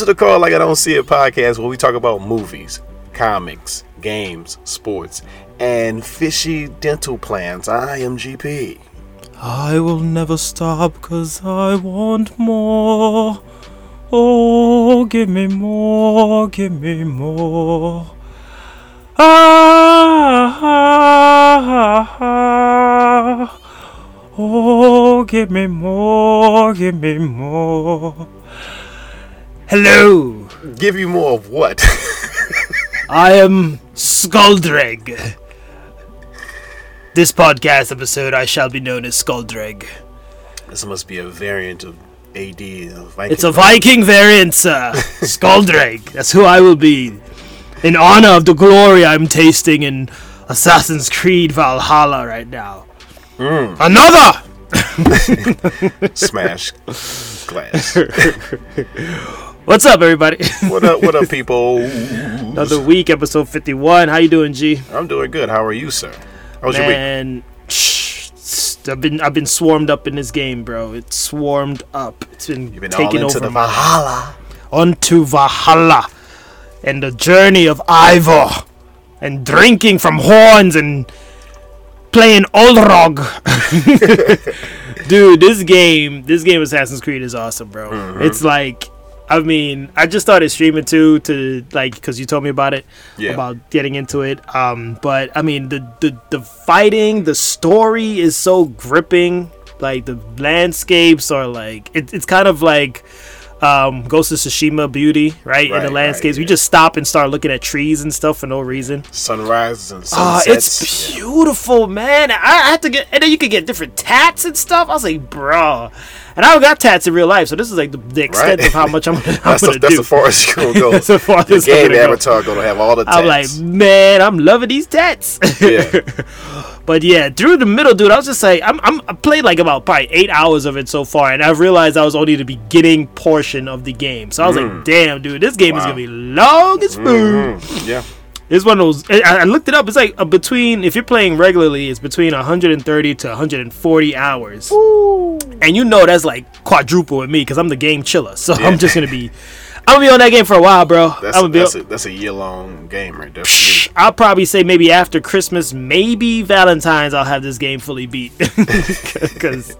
To the Call Like I Don't See It podcast where we talk about movies, comics, games, sports, and fishy dental plans. I am GP. I will never stop cause I want more. Oh, give me more, give me more. Ah, ah, ah, ah. Oh, give me more, give me more. Hello, Give you more of what? I am Skuldreg. This podcast episode, I shall be known as Skuldreg. this must be a variant of AD. Of Viking. It's a Viking variant, sir. Skuldreg. That's who I will be. In honor of the glory I'm tasting in Assassin's Creed Valhalla right now. Hmm. Another! Smash glass. What's up, everybody? what up? What up, people? Another week, episode 51. How you doing, G? I'm doing good. How are you, sir? How was your week? I've been I've been swarmed up in this game, bro. It's swarmed up. It's been, You've been taken over the Valhalla. onto Valhalla and the journey of Eivor and drinking from horns and playing Orlog. Dude, this game, this game Assassin's Creed is awesome, bro. Mm-hmm. It's like I mean, I just started streaming too to like cuz you told me about it Yeah. about getting into it. Um but I mean, the the the fighting, the story is so gripping. Like the landscapes are like it, it's kind of like um, Ghost of Tsushima beauty, right? In Right, the right, landscapes, we just stop and start looking at trees and stuff for no reason. Sunrises and Ah, sunsets. it's beautiful, man. I, I had to get, and then you could get different tats and stuff. I was like, bro, and I don't got tats in real life, so this is like the, the extent Right. of how much I'm, I'm that's, gonna the, that's do. the farthest you're gonna go. That's the farthest Your game gonna go. avatar gonna have all the I'm like, tats. man, I'm loving these tats. yeah. But yeah, through the middle, dude, I was just like, I'm, I'm I played like about probably eight hours of it so far, and I've realized I was only the beginning portion of the game. So I was like, damn, dude, this game is Mm. Gonna be long as food. Mm, yeah. It's one of those. I, I looked it up. It's like uh, between if you're playing regularly, it's between 130 to 140 hours, Ooh. and you know that's like quadruple with me because I'm the game chiller. So Yeah. I'm just gonna be, I'm gonna be on that game for a while, bro. That's, be. that's, a, that's a year long game right there. I'll probably say maybe after Christmas, maybe Valentine's, I'll have this game fully beat. Because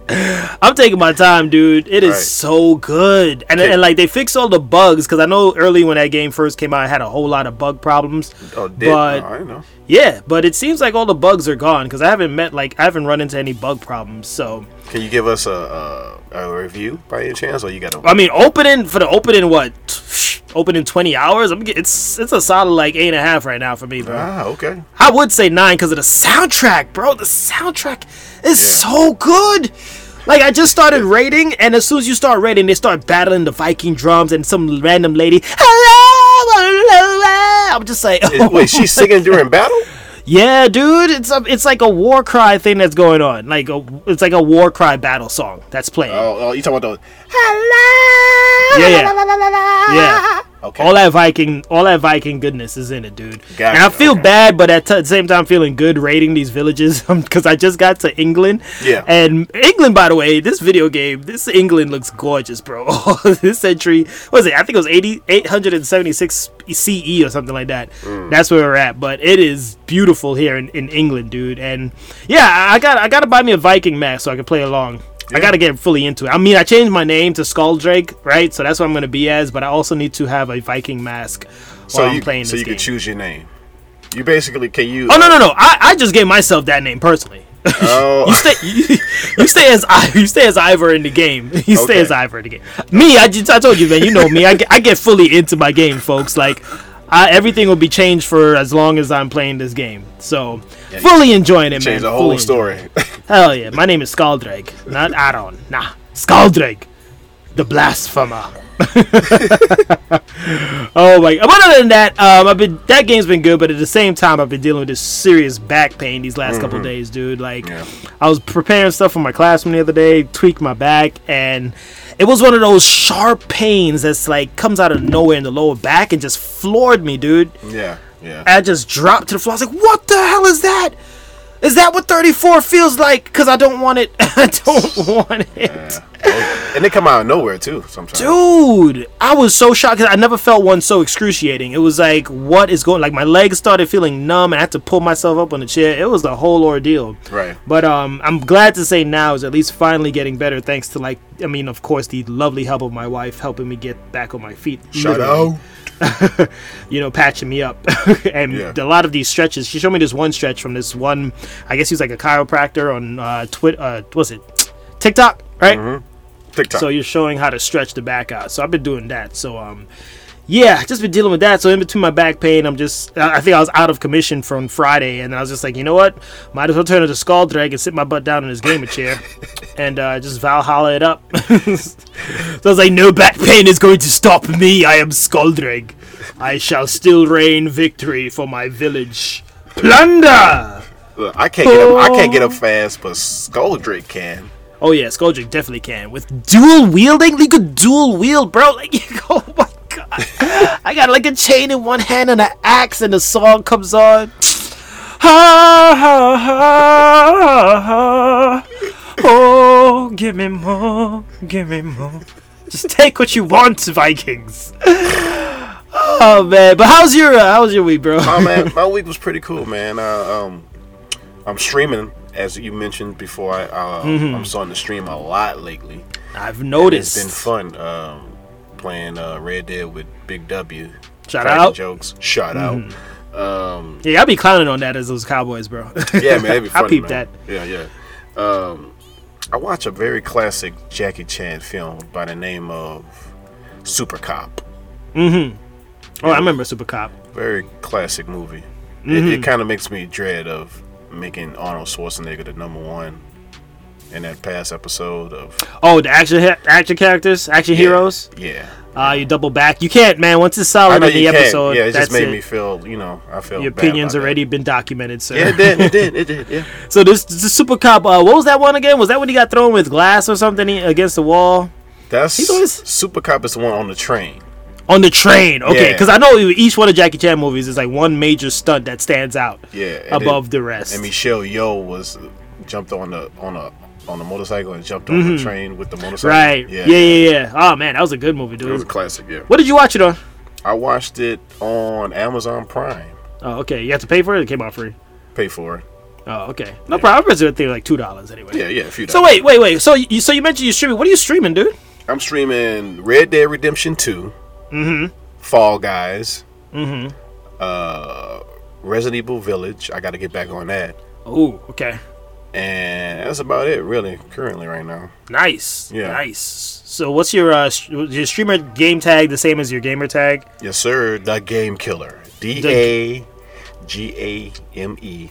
I'm taking my time, dude. It is Right. so good. And, Okay. and like they fixed all the bugs. Because I know early when that game first came out, it had a whole lot of bug problems. Oh, did, But- oh, I know. Yeah, but it seems like all the bugs are gone. Because I haven't met, like, I haven't run into any bug problems. So, Can you give us a, a, a review by any chance, or you got to? I mean, opening for the opening, what? Opening 20 hours? I'm get- it's it's a solid like eight and a half right now for me, bro. Ah, okay. I would say nine because of the soundtrack, bro. The soundtrack is so good. Like I just started rating, and as soon as you start rating, they start battling the Viking drums and some random lady. Hello, hello. I'm just like, Is- Wait, she's singing during battle? Yeah, dude. It's a, it's like a war cry thing that's going on. Like a, it's like a war cry battle song that's playing. Oh, oh you talking about those? Hello. Yeah, yeah. Yeah. Okay. All that Viking, all that Viking goodness is in it, dude. Gotcha, and I feel okay. bad, but at t- the same time, feeling good rating these villages because I just got to England. Yeah. And England, by the way, this video game, this England looks gorgeous, bro. this century, what was it? I think it was 80, 876 CE or something like that. Mm. That's where we're at. But it is beautiful here in, in England, dude. And yeah, I got I got to buy me a Viking mask so I can play along. I gotta get fully into it. I mean, I changed my name to Skulldrake, right? So that's what I'm gonna be as. But I also need to have a Viking mask So while you I'm playing so you game. can choose your name. You basically can you? oh no, no, no! I, I just gave myself that name personally. Oh, you stay, you, you stay as you stay as Eivor in the game. You stay Okay. as Eivor in the game. Me, I just, I told you, man. You know me. I get, I get fully into my game, folks. Like, I, everything will be changed for as long as I'm playing this game. So, fully enjoying it, man. change the whole story. Hell yeah. My name is Skaldreg, not Aaron. Nah. Skaldreg. The blasphemer. oh my but other than that, um I've been that game's been good, but at the same time I've been dealing with this serious back pain these last couple days, dude. Like Yeah. I was preparing stuff for my classroom the other day, tweaked my back, and it was one of those sharp pains that's like comes out of nowhere in the lower back and just floored me, dude. yeah, yeah. I just dropped to the floor. I was like, "What the hell is that?" Is that what 34 feels like? Because I don't want it. I don't want it. Oh, and they come out of nowhere too. Sometimes. Dude, I was so shocked 'cause I never felt one so excruciating. It was like, what is going? Like my legs started feeling numb, and I had to pull myself up on the chair. It was a whole ordeal. Right. But um, I'm glad to say now is at least finally getting better, thanks to like, I mean, of course, the lovely help of my wife helping me get back on my feet. Shout literally. out. you know, patching me up. and Yeah. a lot of these stretches, she showed me this one stretch from this one, I guess he's like a chiropractor on uh, Twit, uh, was it TikTok, right? TikTok. So you're showing how to stretch the back out. So I've been doing that. So um, yeah, just been dealing with that. So in between my back pain, I'm just I I think I was out of commission from Friday, and I was just like, you know what, might as well turn into Skull Drag and sit my butt down in this gamer chair, and uh, just Valhalla it up. so I was like, no back pain is going to stop me. I am Skull Drag. I shall still reign victory for my village. Plunder. Look, I can't get up. I can't get up fast, but Skulldrake can. Oh yeah, Skuldrick definitely can. With dual wielding, you could dual wield, bro. Like you go, oh my god. I got like a chain in one hand and an axe, and the song comes on. Ha ha ha ha. Oh, give me more, give me more. Just take what you want, Vikings. Oh man, but how's your uh, how's your week, bro? Oh man, my week was pretty cool, man. Uh, um, I'm streaming, as you mentioned before. I uh, Mm-hmm. I'm starting to stream a lot lately. I've And noticed. It's been fun um, playing uh, Red Dead with Big W. Shout out. Mm-hmm. jokes. Shout out. Um, Yeah, I'll be clowning on that as those Cowboys, bro. yeah, man, I funny, peeped man. that. Yeah, yeah. Um, I watch a very classic Jackie Chan film by the name of Super Cop. Mm-hmm. Oh, I remember Super Cop. Very classic movie. Mm-hmm. It, it kind of makes me dread of making Arnold Schwarzenegger the number one in that past episode of Oh, the action action characters, action heroes. Yeah. Uh, you double back. You can't, man. Once it's solid in the episode, Yeah, it that's just made it. me feel, you know, I feel Your opinions about that. already been documented, sir. Yeah, it did. It did. It did. Yeah. so this, this Super Cop. Uh, what was that one again? Was that when he got thrown with glass or something against the wall That's He's always- Super Cop is the one on the train. On the train? Okay, Yeah. because I know each one of Jackie Chan movies is like one major stunt that stands out Yeah. above then- the rest. And Michelle Yeoh was jumped on the on a on a motorcycle and jumped on the train with the motorcycle. Mm-hmm. right? Yeah. yeah, yeah, Yeah. Oh man, that was a good movie, dude. It was a classic. Yeah. What did you watch it on? I watched it on Amazon Prime. Oh, okay. You have to pay for it. It came out free. Pay for it. Oh, okay. No problem. I was thinking like two dollars anyway. Yeah, yeah. A few. So wait, wait, wait. So you so you mentioned you're streaming. What are you streaming, dude? I'm streaming Red Dead Redemption 2, Mm-hmm. Fall Guys, Mm-hmm. uh, Resident Evil Village. I got to get back on that, Oh, okay. and that's about it, really. Currently, right now. Nice. Yeah. Nice. So what's your uh your streamer game tag the same as your gamer tag? Yes, sir. The Game Killer. D A G A M E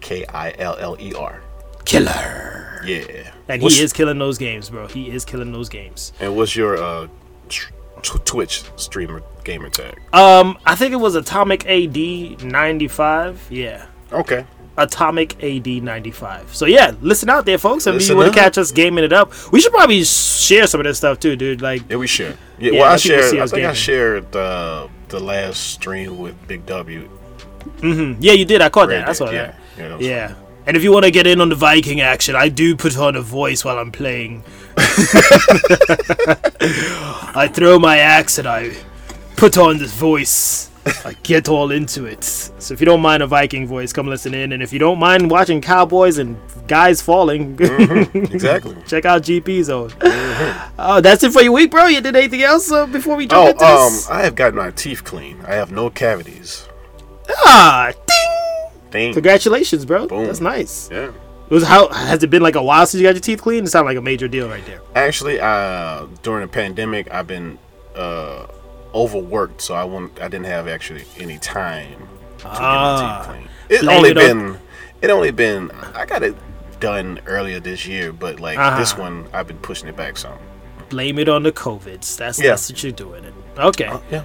K I L L E R. Killer. Yeah. And What's- he is killing those games, bro. He is killing those games. And what's your uh, tr- Twitch streamer gamer tag? Um, I think it was Atomic AD ninety five. Yeah. Okay. Atomic AD 95. So yeah, listen out there, folks. If you want to catch us gaming it up, we should probably share some of this stuff too, dude. Like, Yeah, we share. Yeah, Yeah, well, I shared. I think I shared uh, the last stream with Big W. yeah, you did. I caught that. Red I saw Dead, that. Yeah, yeah, that Yeah. And if you want to get in on the Viking action, I do put on a voice while I'm playing. I throw my axe and I put on this voice. I get all into it. So if you don't mind a Viking voice, come listen in. And if you don't mind watching cowboys and guys falling, Exactly. check out GP Zone. Oh, that's it for your week, bro. You did anything else uh, before we jump Oh, into um, this? I have gotten my teeth clean. I have no cavities. ah, ding! Dang. Congratulations, bro. Boom. That's nice. Yeah. It was how has it been like a while since you got your teeth cleaned? It sounded like a major deal right there. Actually, uh, during the pandemic, I've been uh, overworked, so I won't. I didn't have actually any time to Ah, get my teeth clean. It only it on- been. It only been. I got it done earlier this year, but like Uh-huh. this one, I've been pushing it back some. Blame it on the COVIDs. That's Yeah. that's what you're doing. It. Okay, Yeah.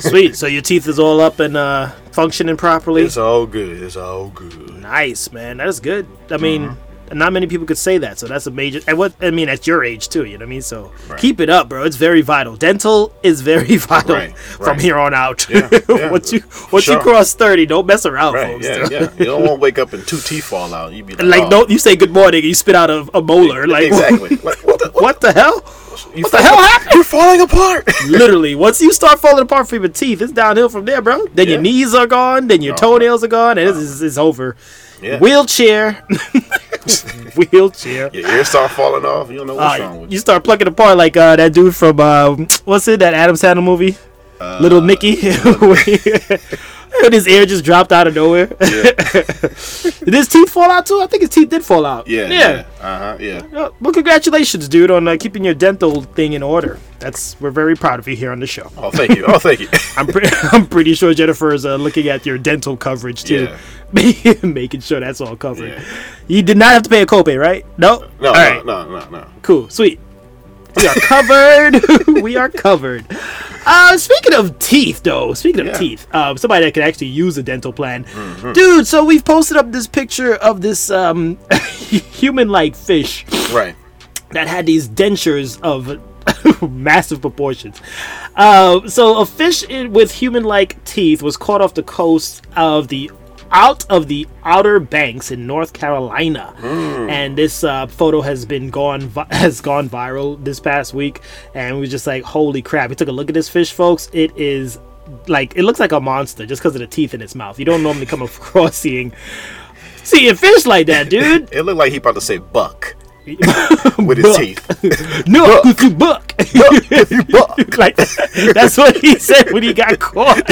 Sweet. So your teeth is all up and uh, functioning properly. It's all good. It's all good. nice, man. That is good. I mean, Mm-hmm. Not many people could say that, so that's a major. And what I mean, at your age too, you know what I mean. So Right. keep it up, bro. It's very vital. Dental is very vital Right, from here on out. Yeah, yeah, once you once you cross thirty, don't mess around, Right, folks. yeah, yeah. You don't want to wake up and two teeth fall out. You be like, Like oh. don't you say good morning and you spit out a, a molar? Like exactly. Like, what the, what the hell? You what the hell happened? You're falling apart. Literally, once you start falling apart from your teeth, it's downhill from there, bro. Then your knees are gone, then your Oh. toenails are gone, and it's, it's, it's over. Yeah. Wheelchair, wheelchair. Your ears start falling off. You don't know what's Uh, wrong with you you. start plucking apart like uh, that dude from uh, what's it? That Adam Sandler movie, Uh, Little Nicky. and his ear just dropped out of nowhere. did his teeth fall out too? I think his teeth did fall out. Yeah, yeah. yeah. Uh huh. Yeah. Well, congratulations, dude, on uh, keeping your dental thing in order. That's we're very proud of you here on the show. Oh, thank you. Oh, thank you. I'm pretty, I'm pretty sure Jennifer is uh, looking at your dental coverage too, making sure that's all covered. Yeah. You did not have to pay a copay, right? No. No, no, right. no, no, no. Cool. Sweet. We are covered. we are covered. Uh, speaking of teeth, though, speaking of Yeah. teeth, um, somebody that could actually use a dental plan, dude. So we've posted up this picture of this um, human-like fish Right. that had these dentures of massive proportions. Uh, so a fish in, with human-like teeth was caught off the coast of the out of the Outer Banks in North Carolina, and this uh, photo has been gone vi- has gone viral this past week, and we was just like, holy crap! We took a look at this fish, folks. It is like it looks like a monster just because of the teeth in its mouth. You don't normally come across seeing seeing fish like that, dude. It looked like he about to say buck with his teeth. No, you buck. you buck. like that's what he said when he got caught.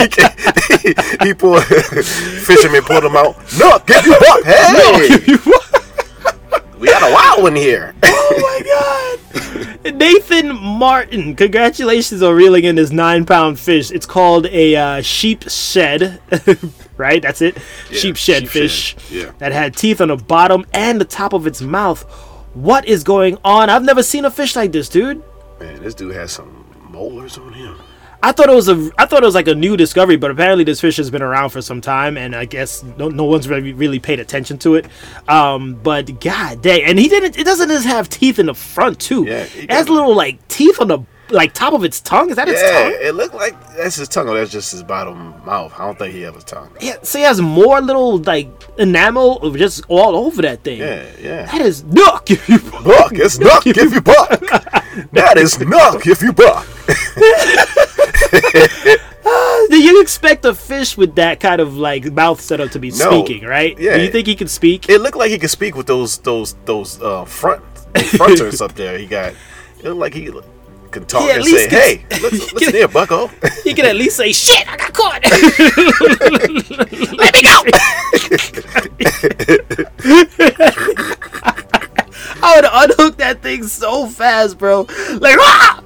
he pulled fisherman pulled him out. No, get you buck. Hey, we got a wild one here. oh my god! Nathan Martin, congratulations on reeling in this nine-pound fish. It's called a uh, sheepshead, right? That's it. sheepshead sheep fish shed, yeah. that had teeth on the bottom and the top of its mouth. What is going on? I've never seen a fish like this, dude. Man, this dude has some molars on him. I thought it was a I thought it was like a new discovery, but apparently this fish has been around for some time, and I guess no, no one's really really paid attention to it. Um, but god dang, and he didn't. It doesn't just have teeth in the front too. Yeah, it he has little like teeth on the like top of its tongue. Is that its Yeah, tongue? it looked like that's his tongue, or that's just his bottom mouth. I don't think he has a tongue. Yeah, so he has more little like enamel of just all over that thing. Yeah, yeah. That is nuck. if you Buck, it's nuck if you buck. that is nuck if you buck. Do you expect a fish with that kind of like mouth setup to be No. speaking, right? Yeah. Do you think he can speak? It looked like he could speak with those those those uh, front fronters up there. He got. It looked like he could talk He at and least say, gets- "Hey, listen, listen here, Bucko." He can at least say, "Shit, I got caught." Let me go. I would unhook that thing so fast, bro. Like, ah!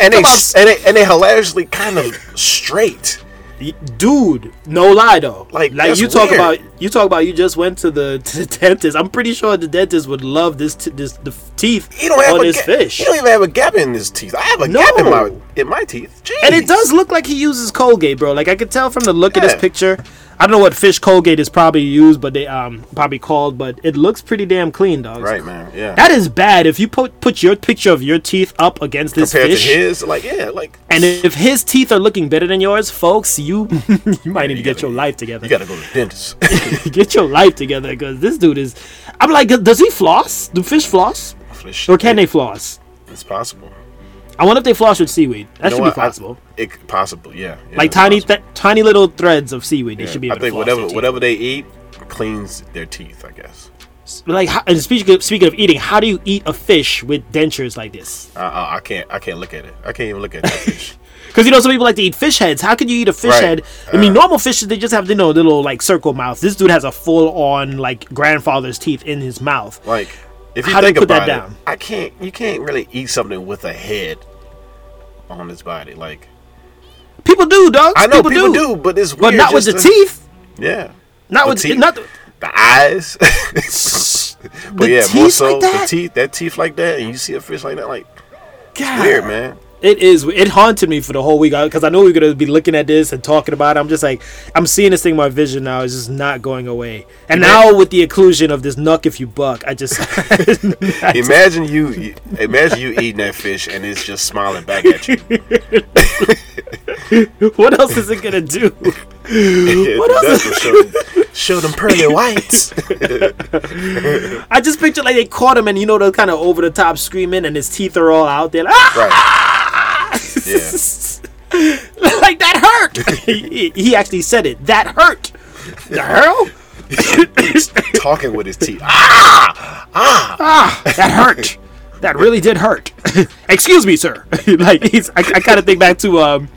and they and they and they hilariously kind of straight. Dude, no lie though. Like, like you talk weird. about, you talk about, you just went to the, to the dentist. I'm pretty sure the dentist would love this, t- this the teeth He don't have on a this ga- fish. He don't even have a gap in his teeth. I have a No. gap in my in my teeth. Jeez. And it does look like he uses Colgate, bro. Like I could tell from the look of this picture. I don't know what fish Colgate is probably used, but they um probably called, but it looks pretty damn clean, dog. Right, man. Yeah. That is bad. If you put put your picture of your teeth up against this Compared fish, to his, like yeah, like and if his teeth are looking better than yours, folks, you you might need to get gotta- your life together. you got to go to the dentist. get your life together because this dude is. I'm like, does he floss? Do fish floss, Fish- or can they floss? It's possible. I wonder if they floss with seaweed. That You know should what? be I- possible. it could- possible, yeah. like tiny, th- tiny little threads of seaweed. They Yeah. should be I think to floss whatever whatever they eat cleans their teeth. I guess. Like, how, and speaking of, speaking of eating, how do you eat a fish with dentures like this? I, I, I can't. I can't look at it. I can't even look at that fish. Because you know some people like to eat fish heads. How could you eat a fish Right. head? I uh. mean, normal fishes they just have you know little like circle mouth. This dude has a full on like grandfather's teeth in his mouth. Like, if you How do you think put that about it, down? I can't. You can't really eat something with a head on its body. Like, People do, dog. I know people, people, do. do. but it's weird. but not with the teeth. Yeah, Not The with teeth. not. The, the eyes. but yeah, more so like the teeth. That teeth like that, and you see a fish like that, like God. weird, man. It is. It haunted me for the whole week because I know we're gonna be looking at this and talking about it. I'm just like, I'm seeing this thing in my vision now. It's just not going away. And now with the occlusion of this "nuck if you buck," I just, I Imagine you, you- imagine you eating that fish and it's just smiling back at you. what else is it gonna do? what else else? Show, them- show them pearly whites. I just picture like they caught him and you know the kind of over the top screaming and his teeth are all out there. Like, ah! right. Yeah. like that hurt. he, he actually said it. That hurt. The hell? He's talking with his teeth. Ah! Ah, ah. that hurt. That really did hurt. Excuse me, sir. like he's, I, I kind of think back to um,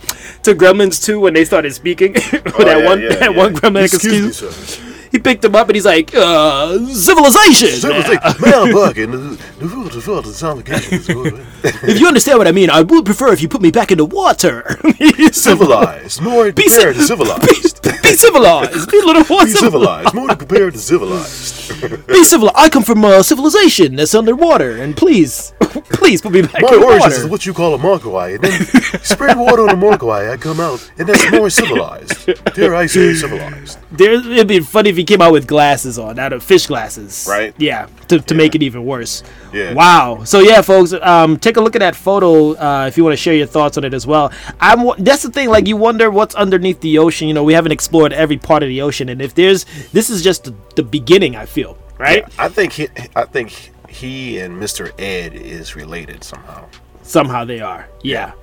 to Gremlins 2 when they started speaking. With that Oh, yeah, one, yeah, that yeah. one Gremlin. Excuse me, sir. He picked him up and he's like, uh, civilization. Civilization. Man, buck, and the, the world, the world, the civilization is good. if you understand what I mean, I would prefer if you put me back in the water. Civilized, more Be prepared ci- to civilized. Be civilized. Be a little more Be civilized, more prepared to civilized. Be civilized. I come from a civilization that's underwater, and please, please put me back My in the origins is water. what you call a mogwai, and then spread water on a mogwai, I come out, and that's more civilized. Dare I say civilized? There, it'd be funny if he came out with glasses on, out of fish glasses. Right. Yeah, to, to make it even worse. Yeah. Wow. So yeah, folks, um, take a look at that photo uh, if you want to share your thoughts on it as well. I'm. That's the thing. Like you wonder what's underneath the ocean. You know, we haven't explored every part of the ocean, and if there's, this is just the, the beginning. I feel right. I think he, I think he and Mr. Ed is related somehow. Somehow they are. Yeah.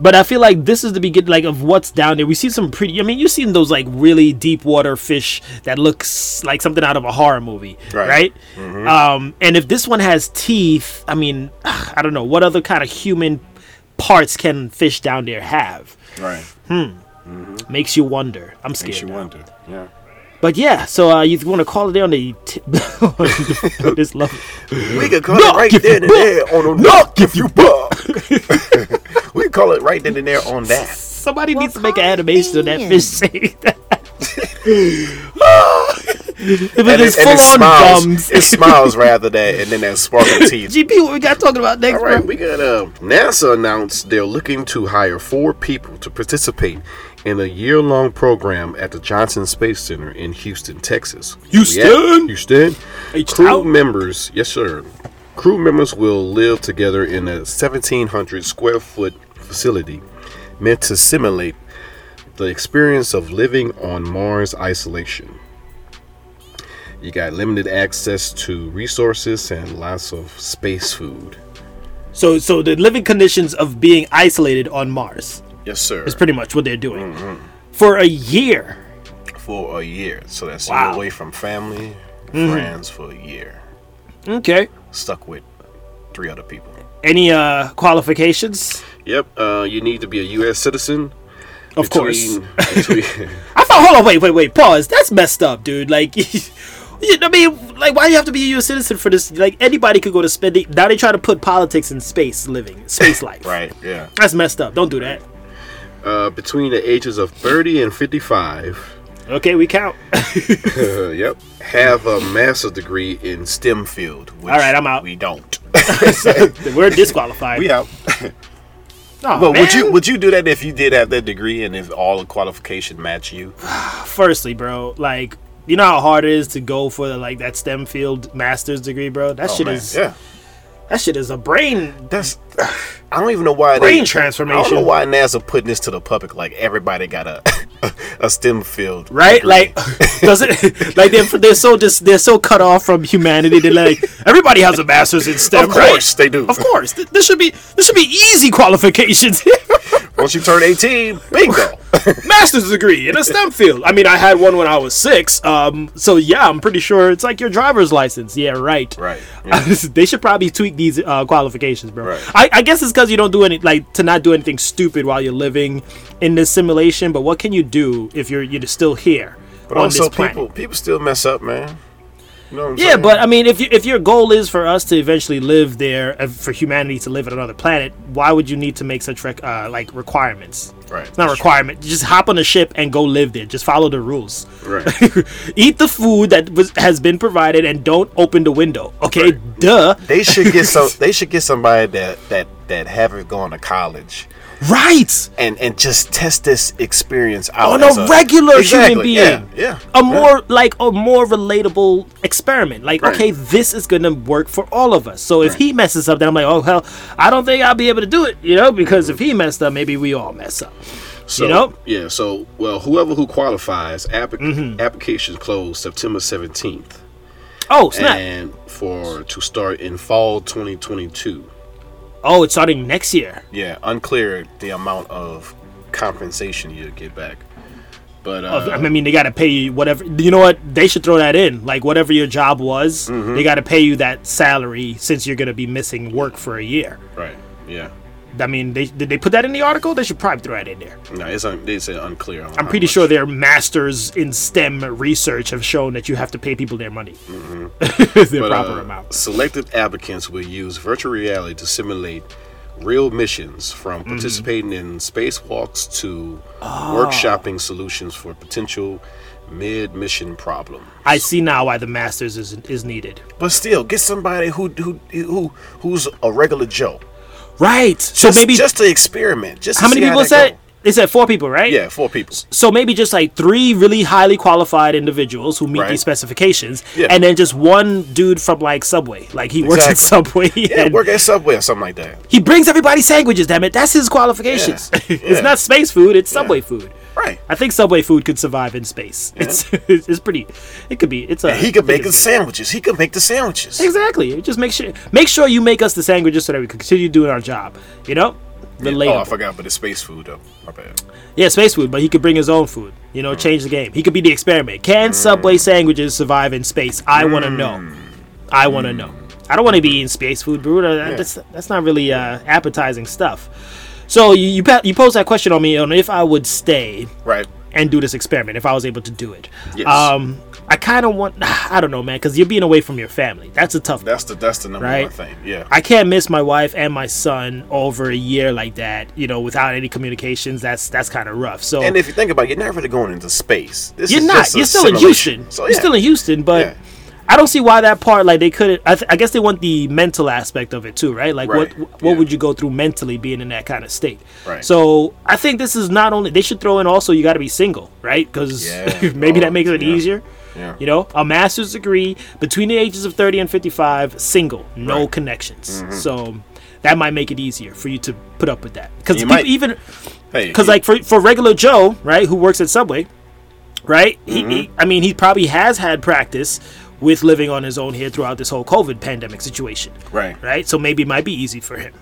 But I feel like this is the beginning, like of what's down there. We see some pretty. I mean, you've seen those like really deep water fish that looks like something out of a horror movie, right? Right. Um, and if this one has teeth, I mean, I don't know what other kind of human parts can fish down there have. Right. Hmm. Makes you wonder. I'm scared. Makes you now. wonder. Yeah. But yeah, so uh, you want to call it there on the t- this love. We could call Knock it right if you then and there on a knock if you buck. we could call it right then and there on that. Somebody needs to make an animation of that fish saying that. if And it is it, and full on smiles. gums. It smiles rather than and then that sparkle teeth. GP, what we got talking about next, All right, bro? we got uh, NASA announced they're looking to hire four people to participate in a year-long program at the Johnson Space Center in Houston, Texas. Houston? Houston. H-Town? Crew members, yes sir. Crew members will live together in a 1,700 square foot facility meant to simulate the experience of living on Mars isolation. You got limited access to resources and lots of space food. So, so the living conditions of being isolated on Mars Yes, sir. is pretty much what they're doing Mm-hmm. for a year. for a year. So that's Wow. away from family, friends for a year. Okay. Stuck with three other people. Any uh qualifications? Yep. Uh, you need to be a U.S. citizen. Of course. between- between- I thought. Hold on. Wait. Wait. Wait. Pause. That's messed up, dude. Like. you know, I mean, like, why do you have to be a U.S. citizen for this? Like, anybody could go to spending. Now they try to put politics in space living, space life. right. Yeah. That's messed up. Don't do that. Uh, between the ages of 30 and 55. Okay, we count. Uh, yep. Have a master's degree in STEM field. Which All right, I'm out. We don't. We're disqualified. we out. Aw, But would you would you do that if you did have that degree and if all the qualification match you? Firstly, bro, like, you know how hard it is to go for like that STEM field master's degree, bro. That Oh, shit man. is yeah. that shit is a brain That's. I don't even know why brain they. I don't know why NASA putting this to the public. Like everybody got a a STEM field, Right, degree. like, does it like they're they're so just they're so cut off from humanity. They're like everybody has a master's in STEM, of course right? they do. Of course, Th- this should be this should be easy qualifications. Once you turn eighteen, bingo. master's degree in a STEM field. I mean, I had one when I was six. Um, so yeah, I'm pretty sure it's like your driver's license. Yeah, right. right. they should probably tweak these uh, qualifications, bro. Right. I, I guess it's because you don't do any like to not do anything stupid while you're living in this simulation. But what can you do if you're you're still here But on also, this planet? people people still mess up, man. You know Yeah, saying? but I mean, if you, if your goal is for us to eventually live there, uh, for humanity to live on another planet, why would you need to make such rec- uh, like requirements? Right, It's not a that's requirement. Just hop on a ship and go live there. Just follow the rules. Right. Eat the food that was, has been provided and don't open the window. Okay, Right. duh. They should get some. They should get somebody that that that haven't gone to college Right. and and just test this experience out On as a regular human being. Yeah, yeah. A more like a more relatable experiment. Like, Right. okay, this is gonna work for all of us. So if he messes up, then I'm like, oh hell, I don't think I'll be able to do it. You know, because if he messed up, maybe we all mess up. So, you know? Yeah. So well, whoever who qualifies, applic- Mm-hmm. applications close September seventeenth, Oh snap! and for to start in fall 2022. Oh, it's starting next year. Yeah, unclear the amount of compensation you get back, but uh, I mean, they got to pay you whatever. You know what? They should throw that in. Like whatever your job was, Mm-hmm. they got to pay you that salary since you're gonna be missing work for a year. right. Yeah. I mean, they did they put that in the article? They should probably throw that in there. No, it's un- they say unclear. on I'm pretty much. sure their masters in STEM research have shown that you have to pay people their money, Mm-hmm. But, proper uh, amount. Selected applicants will use virtual reality to simulate real missions from Mm-hmm. participating in spacewalks to Ah. workshopping solutions for potential mid-mission problem. I see now why the masters is is needed. But still, get somebody who who who who's a regular Joe. Right. So Just, maybe just to experiment. Just to how many people that said? go. They said four people, right? Yeah, four people. So maybe just like three really highly qualified individuals who meet Right. these specifications, Yeah. and then just one dude from like Subway, like he works at Subway, Yeah, work at Subway or something like that. he brings everybody sandwiches. Damn it, that's his qualifications. Yeah. it's Yeah. not space food; it's Subway food. Right. I think Subway food could survive in space. It's it's pretty. It could be. It's a. He could make the sandwiches. He could make the sandwiches. Exactly. Just make sure make sure you make us the sandwiches so that we can continue doing our job. You know, Oh, relatable. I forgot, but it's space food though. My bad. Yeah, space food, but he could bring his own food. You know, mm. change the game. He could be the experiment. Can mm. Subway sandwiches survive in space? I want to know. Mm. I want to know. I don't want to be eating space food, bro. That- That's that's not really uh, appetizing stuff. So you you, you posed that question on me on if I would stay Right. and do this experiment if I was able to do it. Yes. Um, I kind of want. I don't know, man, because you're being away from your family. That's a tough. That's the that's the number Right. one thing. Yeah. I can't miss my wife and my son over a year like that. You know, without any communications. That's that's kind of rough. So and if you think about it, you're not really going into space. This you're not. You're still in. Houston. So, You're still in Houston, but Yeah. I don't see why that part. Like they couldn't. I, th- I guess they want the mental aspect of it too, right? Like Right. what what Yeah. would you go through mentally being in that kind of state? Right. So I think this is not only they should throw in also you got to be single, right? Because Yeah. maybe Oh, that makes it yeah. easier. Yeah. You know, a master's degree between the ages of 30 and 55, single, no Right. Mm-hmm. connections. So that might make it easier for you to put up with that. Because even Hey, because you- like for for regular Joe, right, who works at Subway, right? Mm-hmm. He, he, I mean, he probably has had practice with living on his own here throughout this whole COVID pandemic situation, right. right? So maybe it might be easy for him.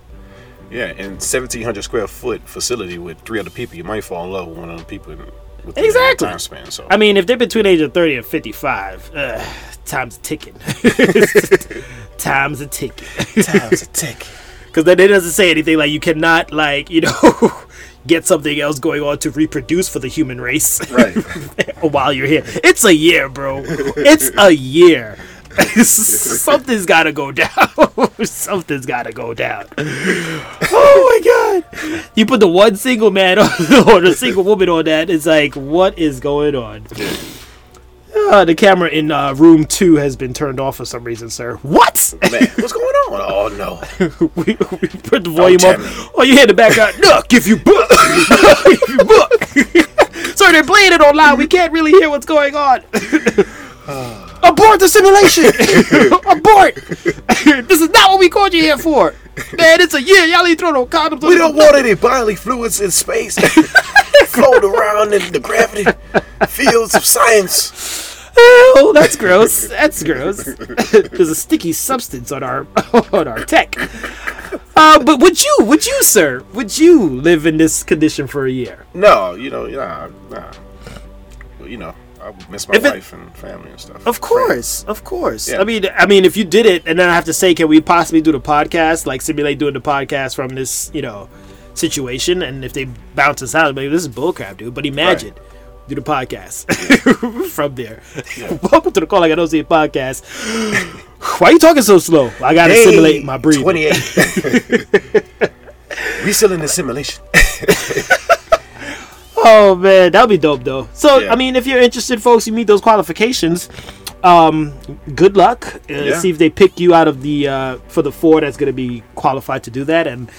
Yeah, in 1,700 square foot facility with three other people, you might fall in love with one of the people in, within that Exactly. time span. So I mean, if they're between the age of 30 and 55, uh, time's ticking. time's a ticking. time's a tick. Because then it doesn't say anything like you cannot, like, you know, get something else going on to reproduce for the human race. Right. while you're here. It's a year, bro. It's a year. Something's got to go down. Something's got to go down. Oh my god! You put the one single man on, or the single woman on that. It's like, what is going on? Uh, the camera in uh, room two has been turned off for some reason, sir. What? Man, what's going on? Oh no. we, we put the volume up. me. Oh, you hear the background? Look, if you book, if you book. Sir, they're playing it online. We can't really hear what's going on. Abort the simulation! Abort! this is not what we called you here for. Man, it's a year. Y'all ain't throwing no condoms. We don't want any bodily fluids in space float around in the gravity fields of science. Oh, that's gross. That's gross. There's a sticky substance on our on our tech. Uh, but would you, would you, sir, would you live in this condition for a year? No, you know, nah, nah. Well, you know, I would miss my it- wife and family and stuff. Of course, of course. Yeah. I mean, I mean, if you did it, and then I have to say, can we possibly do the podcast, like simulate doing the podcast from this, you know, situation? And if they bounce us out, maybe this is bullcrap, dude. But imagine. Do the podcast from there. Welcome to the Call Like I Don't See podcast. Why are you talking so slow? I gotta Hey, simulate my breathing. 28. we still in the simulation. Oh man, that'd be dope though. So Yeah. I mean, if you're interested, folks, you meet those qualifications. Um, good luck. Uh, Yeah. See if they pick you out of the uh, for the four that's going to be qualified to do that, and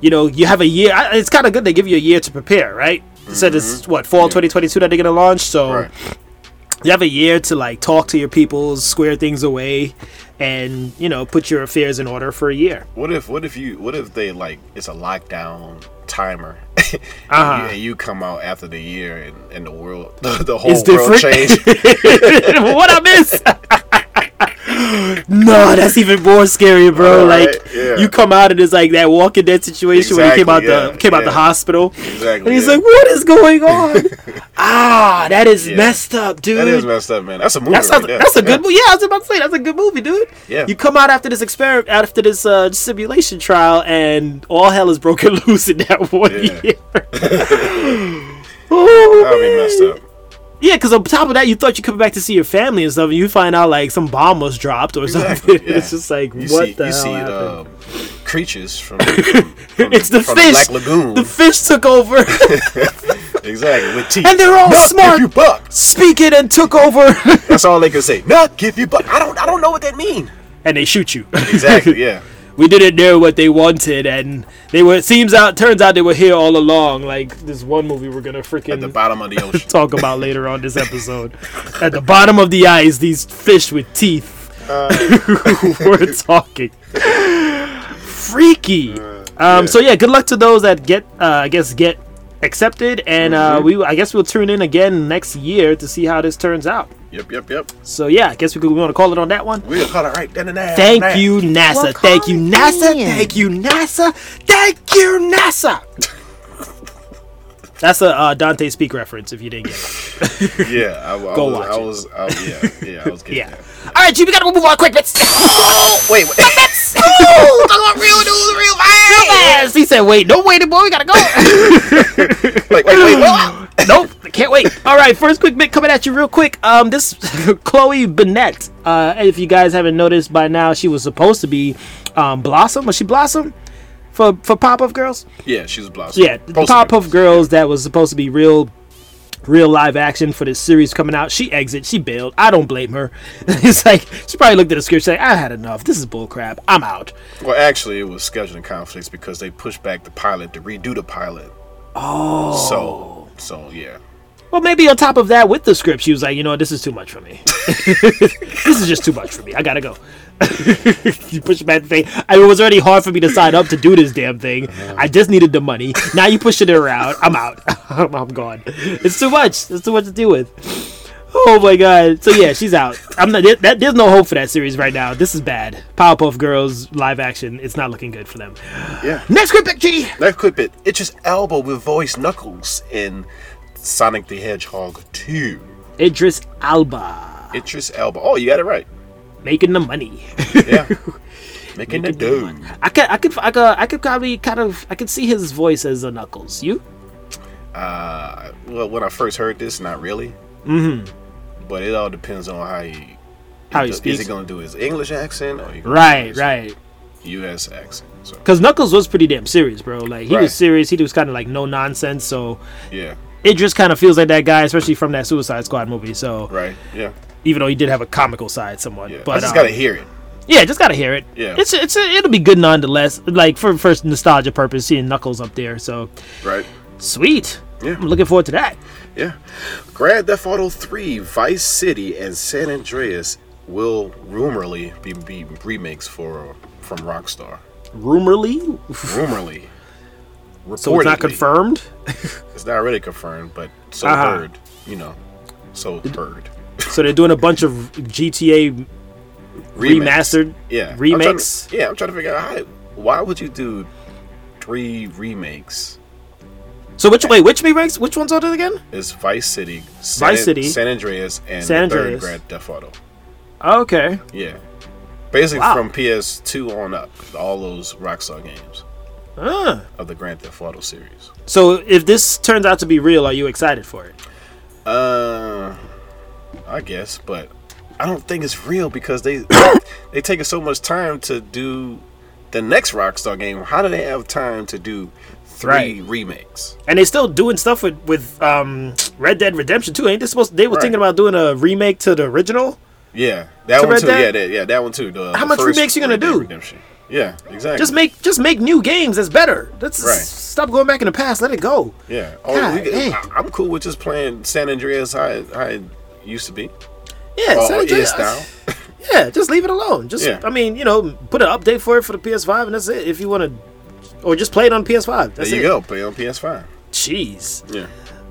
you know you have a year. It's kind of good they give you a year to prepare, right? So it's what fall 2022 that they're to launch. So Right. you have a year to like talk to your people, square things away, and you know put your affairs in order for a year. What if what if you what if they like it's a lockdown timer and, Uh-huh. you, and you come out after the year and, and the world the, the whole world different. changed what I miss? no, that's even more scary, bro. All like yeah. you come out and it's like that Walking Dead situation where he came out Exactly, the yeah, came out the hospital, exactly and he's yeah. like, "What is going on?" ah, that is Yeah. messed up, dude. that is messed up man that's a movie That sounds, right that's a good Yeah. movie. Yeah, I was about to say that's a good movie, dude. Yeah. You come out after this experiment, after this uh, simulation trial, and all hell is broken loose in that one Yeah. year. oh, that'd be messed up Yeah, because on top of that, you thought you coming back to see your family and stuff, and you find out like some bomb was dropped or Exactly, something. yeah. It's just like you what see the you hell see happened? uh, creatures from, from, from it's the from fish. Black Lagoon The fish took over, exactly with teeth and they're all Not smart, give you buck speaking and took over, that's all they can say not give you buck I don't I don't know what that mean and they shoot you. exactly yeah we didn't know what they wanted, and they were. It seems out. Turns out they were here all along. Like this one movie we're gonna freaking at the bottom of the ocean talk about later on this episode. At the bottom of the ice, these fish with teeth Uh. were talking. Freaky. Uh, Um. So yeah, good luck to those that get. Uh, I guess get accepted, and uh, we. I guess we'll tune in again next year to see how this turns out. Yep yep yep So yeah, I guess we could. We want to call it on that one. we'll call it right then and there Thank now. you, NASA. Well, Thank you, NASA. Thank you, NASA. Thank you, NASA. That's a uh, Dante's Peak reference. If you didn't get it. Yeah, I, I Go was, watch I it. was, I was, yeah, yeah, I was getting Yeah. All right, G, we gotta move on quick. Let's. Oh, wait, wait. oh, talk about real news, real fast. He said, "Wait, no waiting, boy. We gotta go." wait, wait, wait, wait. nope, can't wait. All right, first quick bit coming at you real quick. Um, this Chloe Bennet. Uh, if you guys haven't noticed by now, she was supposed to be um Blossom. Was she Blossom for for Pop Up Girls? Yeah, she was blossom. Yeah, the Supposed to be Powerpuff Girls that was supposed to be real, real live action for this series coming out. She exit, she bailed. I don't blame her. it's like she probably looked at the script, say, "I had enough. This is bullcrap. I'm out." Well, actually, it was scheduling conflicts because they pushed back the pilot to redo the pilot. Oh. So, so yeah. Well, maybe on top of that, with the script, she was like, "You know, what, this is too much for me. this is just too much for me. I gotta go." you push back the thing. I mean, it was already hard for me to sign up to do this damn thing. Uh-huh. I just needed the money. Now you pushing it around. I'm out. I'm, I'm gone. It's too much. It's too much to deal with. Oh my god. So yeah, she's out. I'm not. That, there's no hope for that series right now. This is bad. Powerpuff Girls live action. It's not looking good for them. Yeah. Next quick pick, G. Clip it. It's just elbow with voice Knuckles in Sonic the Hedgehog 2. Idris Alba Idris Elba. Oh, you got it right. Making the money. Yeah. Making the dough. I could, I could, I could, I could probably kind of, I could see his voice as a Knuckles. You? Uh, well, when I first heard this, not really. Mm-hmm. But it all depends on how he. How he Is speaks. he going to do his English accent or he Right, right. U.S. accent? So Because Knuckles was pretty damn serious, bro. Like he Right. was serious. He was kind of like no nonsense. So yeah, it just kind of feels like that guy, especially from that Suicide Squad movie. So right. Yeah, even though he did have a comical side, somewhat. yeah. But I just um, gotta hear it. Yeah, just gotta hear it. Yeah. it's it's it'll be good nonetheless. Like for first nostalgia purpose, seeing Knuckles up there. So Right. sweet. Yeah. I'm looking forward to that. Yeah. Grand Theft Auto 3, Vice City, and San Andreas will rumorly be, be remakes for from Rockstar. Rumorly, Rumorly. so it's not confirmed. It's not really confirmed, but so Uh-huh. heard. You know, so heard. So they're doing a bunch of GTA Remakes. remastered Yeah. I'm to- remakes. yeah, I'm trying to figure out how. Why would you do three remakes? So which wait, which remakes? Which ones are it again? Is Vice City, San, Vice City. San Andreas, and San the third Andreas. Grand Theft Auto. Okay. Yeah. Basically Wow. from PS2 on up, all those Rockstar games Ah. of the Grand Theft Auto series. So if this turns out to be real, are you excited for it? Uh, I guess, but I don't think it's real because they they taking so much time to do the next Rockstar game. How do they have time to do three remakes. And they still doing stuff with with um, Red Dead Redemption too. Ain't they supposed? They were Right. thinking about doing a remake to the original. Yeah, that To one Red too. Dead? Yeah, that, yeah, that one too. The, How the much remakes you gonna Red do? Redemption. Yeah, exactly. Just make just make new games. That's better. Let's Right. stop going back in the past. Let it go. yeah. Oh, God we. I- I'm cool with just playing San Andreas how it used to be. Yeah, Or, San or Andreas- is now. Yeah, just leave it alone. Just Yeah. I mean, you know, put an update for it for the PS5 and that's it. If you want to, or just play it on PS5. There you it. go. Play on PS5. Jeez. Yeah.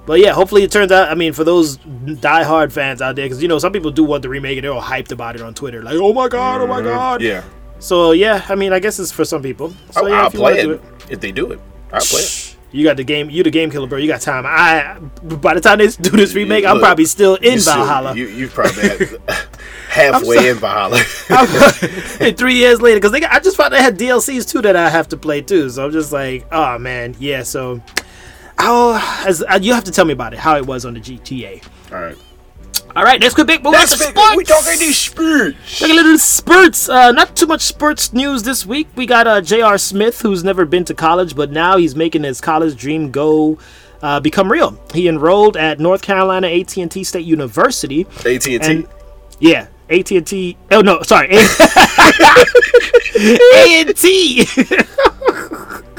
But yeah, hopefully it turns out. I mean, for those die-hard fans out there, because you know some people do want to remake it. They're all hyped about it on Twitter, like, "Oh my god, oh my god." Mm-hmm. Yeah. So yeah, I mean, I guess it's for some people. So I, yeah, I'll if you play wanna it, if they do it. I'll play it. You got the game. You the game killer, bro. You got time. I by the time they do this remake, I'm probably still in You still- Valhalla. You you probably halfway in Valhalla. And three years later, because I just found they had DLCs too that I have to play too. So I'm just like, oh man, yeah. So, how as uh, you have to tell me about it, how it was on the GTA. All right. All right, next quick big move on to sports. We talking these spirits. Take a little spurts. Uh, not too much sports news this week. We got uh, J.R. Smith, who's never been to college, but now he's making his college dream go uh, become real. He enrolled at North Carolina AT&T State University. AT and T. And yeah, AT&T. Oh no, sorry, A&T.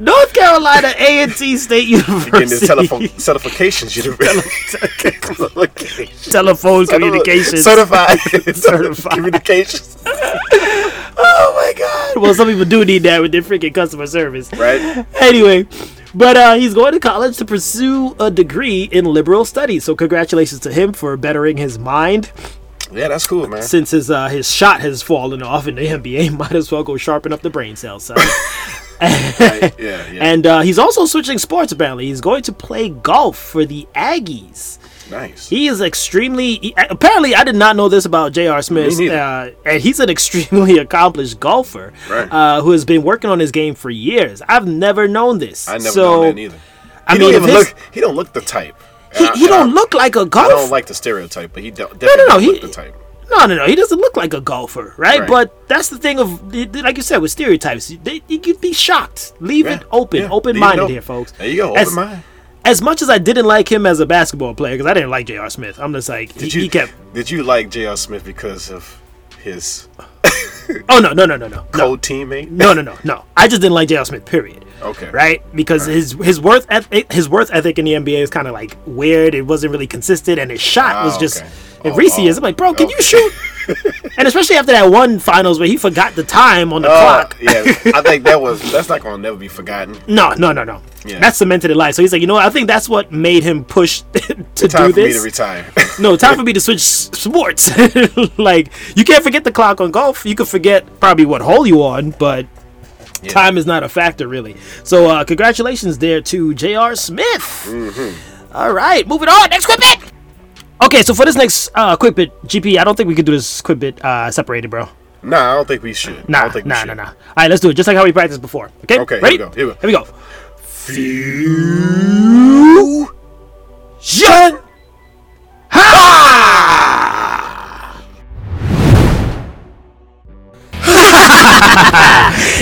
North Carolina A&T State Getting the University. telephone certifications. Telephone communications. Certified. Certified. communications. Oh my god. Well, some people do need that with their freaking customer service. Right. Anyway, but uh, he's going to college to pursue a degree in liberal studies. So congratulations to him for bettering his mind. Yeah, that's cool, man. Since his uh, his shot has fallen off in the NBA, might as well go sharpen up the brain cells. son. Right, Yeah, yeah. and uh, he's also switching sports. Apparently, he's going to play golf for the Aggies. nice. He is extremely. he- apparently, I did not know this about J.R. Smith, uh, and he's an extremely accomplished golfer Right. uh, who has been working on his game for years. I've never known this. I never so, known that either. I he mean, don't his- look. He don't look the type. he, I- he don't I- look like a golfer. I don't like the stereotype, but he don't, no, definitely no, don't he- look the type. No, no, no. He doesn't look like a golfer, right? Right. But that's the thing of, like you said, with stereotypes, they, you could be shocked. Leave Yeah, it open, yeah, open-minded here, folks. There you go. Open As- mind. As much as I didn't like him as a basketball player, because I didn't like J.R. Smith, I'm just like he, Did you he kept. Did you like J.R. Smith because of his Oh no, no, no, no, no, no, co-teammate? no, no, no, no. I just didn't like J.R. Smith. Period. Okay. Right? Because his his worth ethic, his worth ethic in the NBA is kind of like weird. It wasn't really consistent, and his shot Ah, was just. okay. And Oh, Reese oh, is. I'm like, bro, can you shoot? and especially after that one finals where he forgot the time on the Uh, clock. yeah, I think that was that's not gonna never be forgotten. No, no, no, no. Yeah. That's cemented in life. So he's like, you know what? I think that's what made him push to Time do for me this. to retire. no, time for me to switch s- sports. like, you can't forget the clock on golf. You could forget probably what hole you on, but Yeah. time is not a factor really. So, uh, congratulations there to J.R. Smith. Mm-hmm. All right, moving on. Next quick bit. Okay, so for this next uh, quick bit, GP, I don't think we could do this quick bit uh, separated, bro. nah, I don't think we should. I Nah, don't think we nah, should. nah, nah. All right, let's do it just like how we practiced before. Okay. Okay, here Ready? we go, here we go. Here we go. Fusion.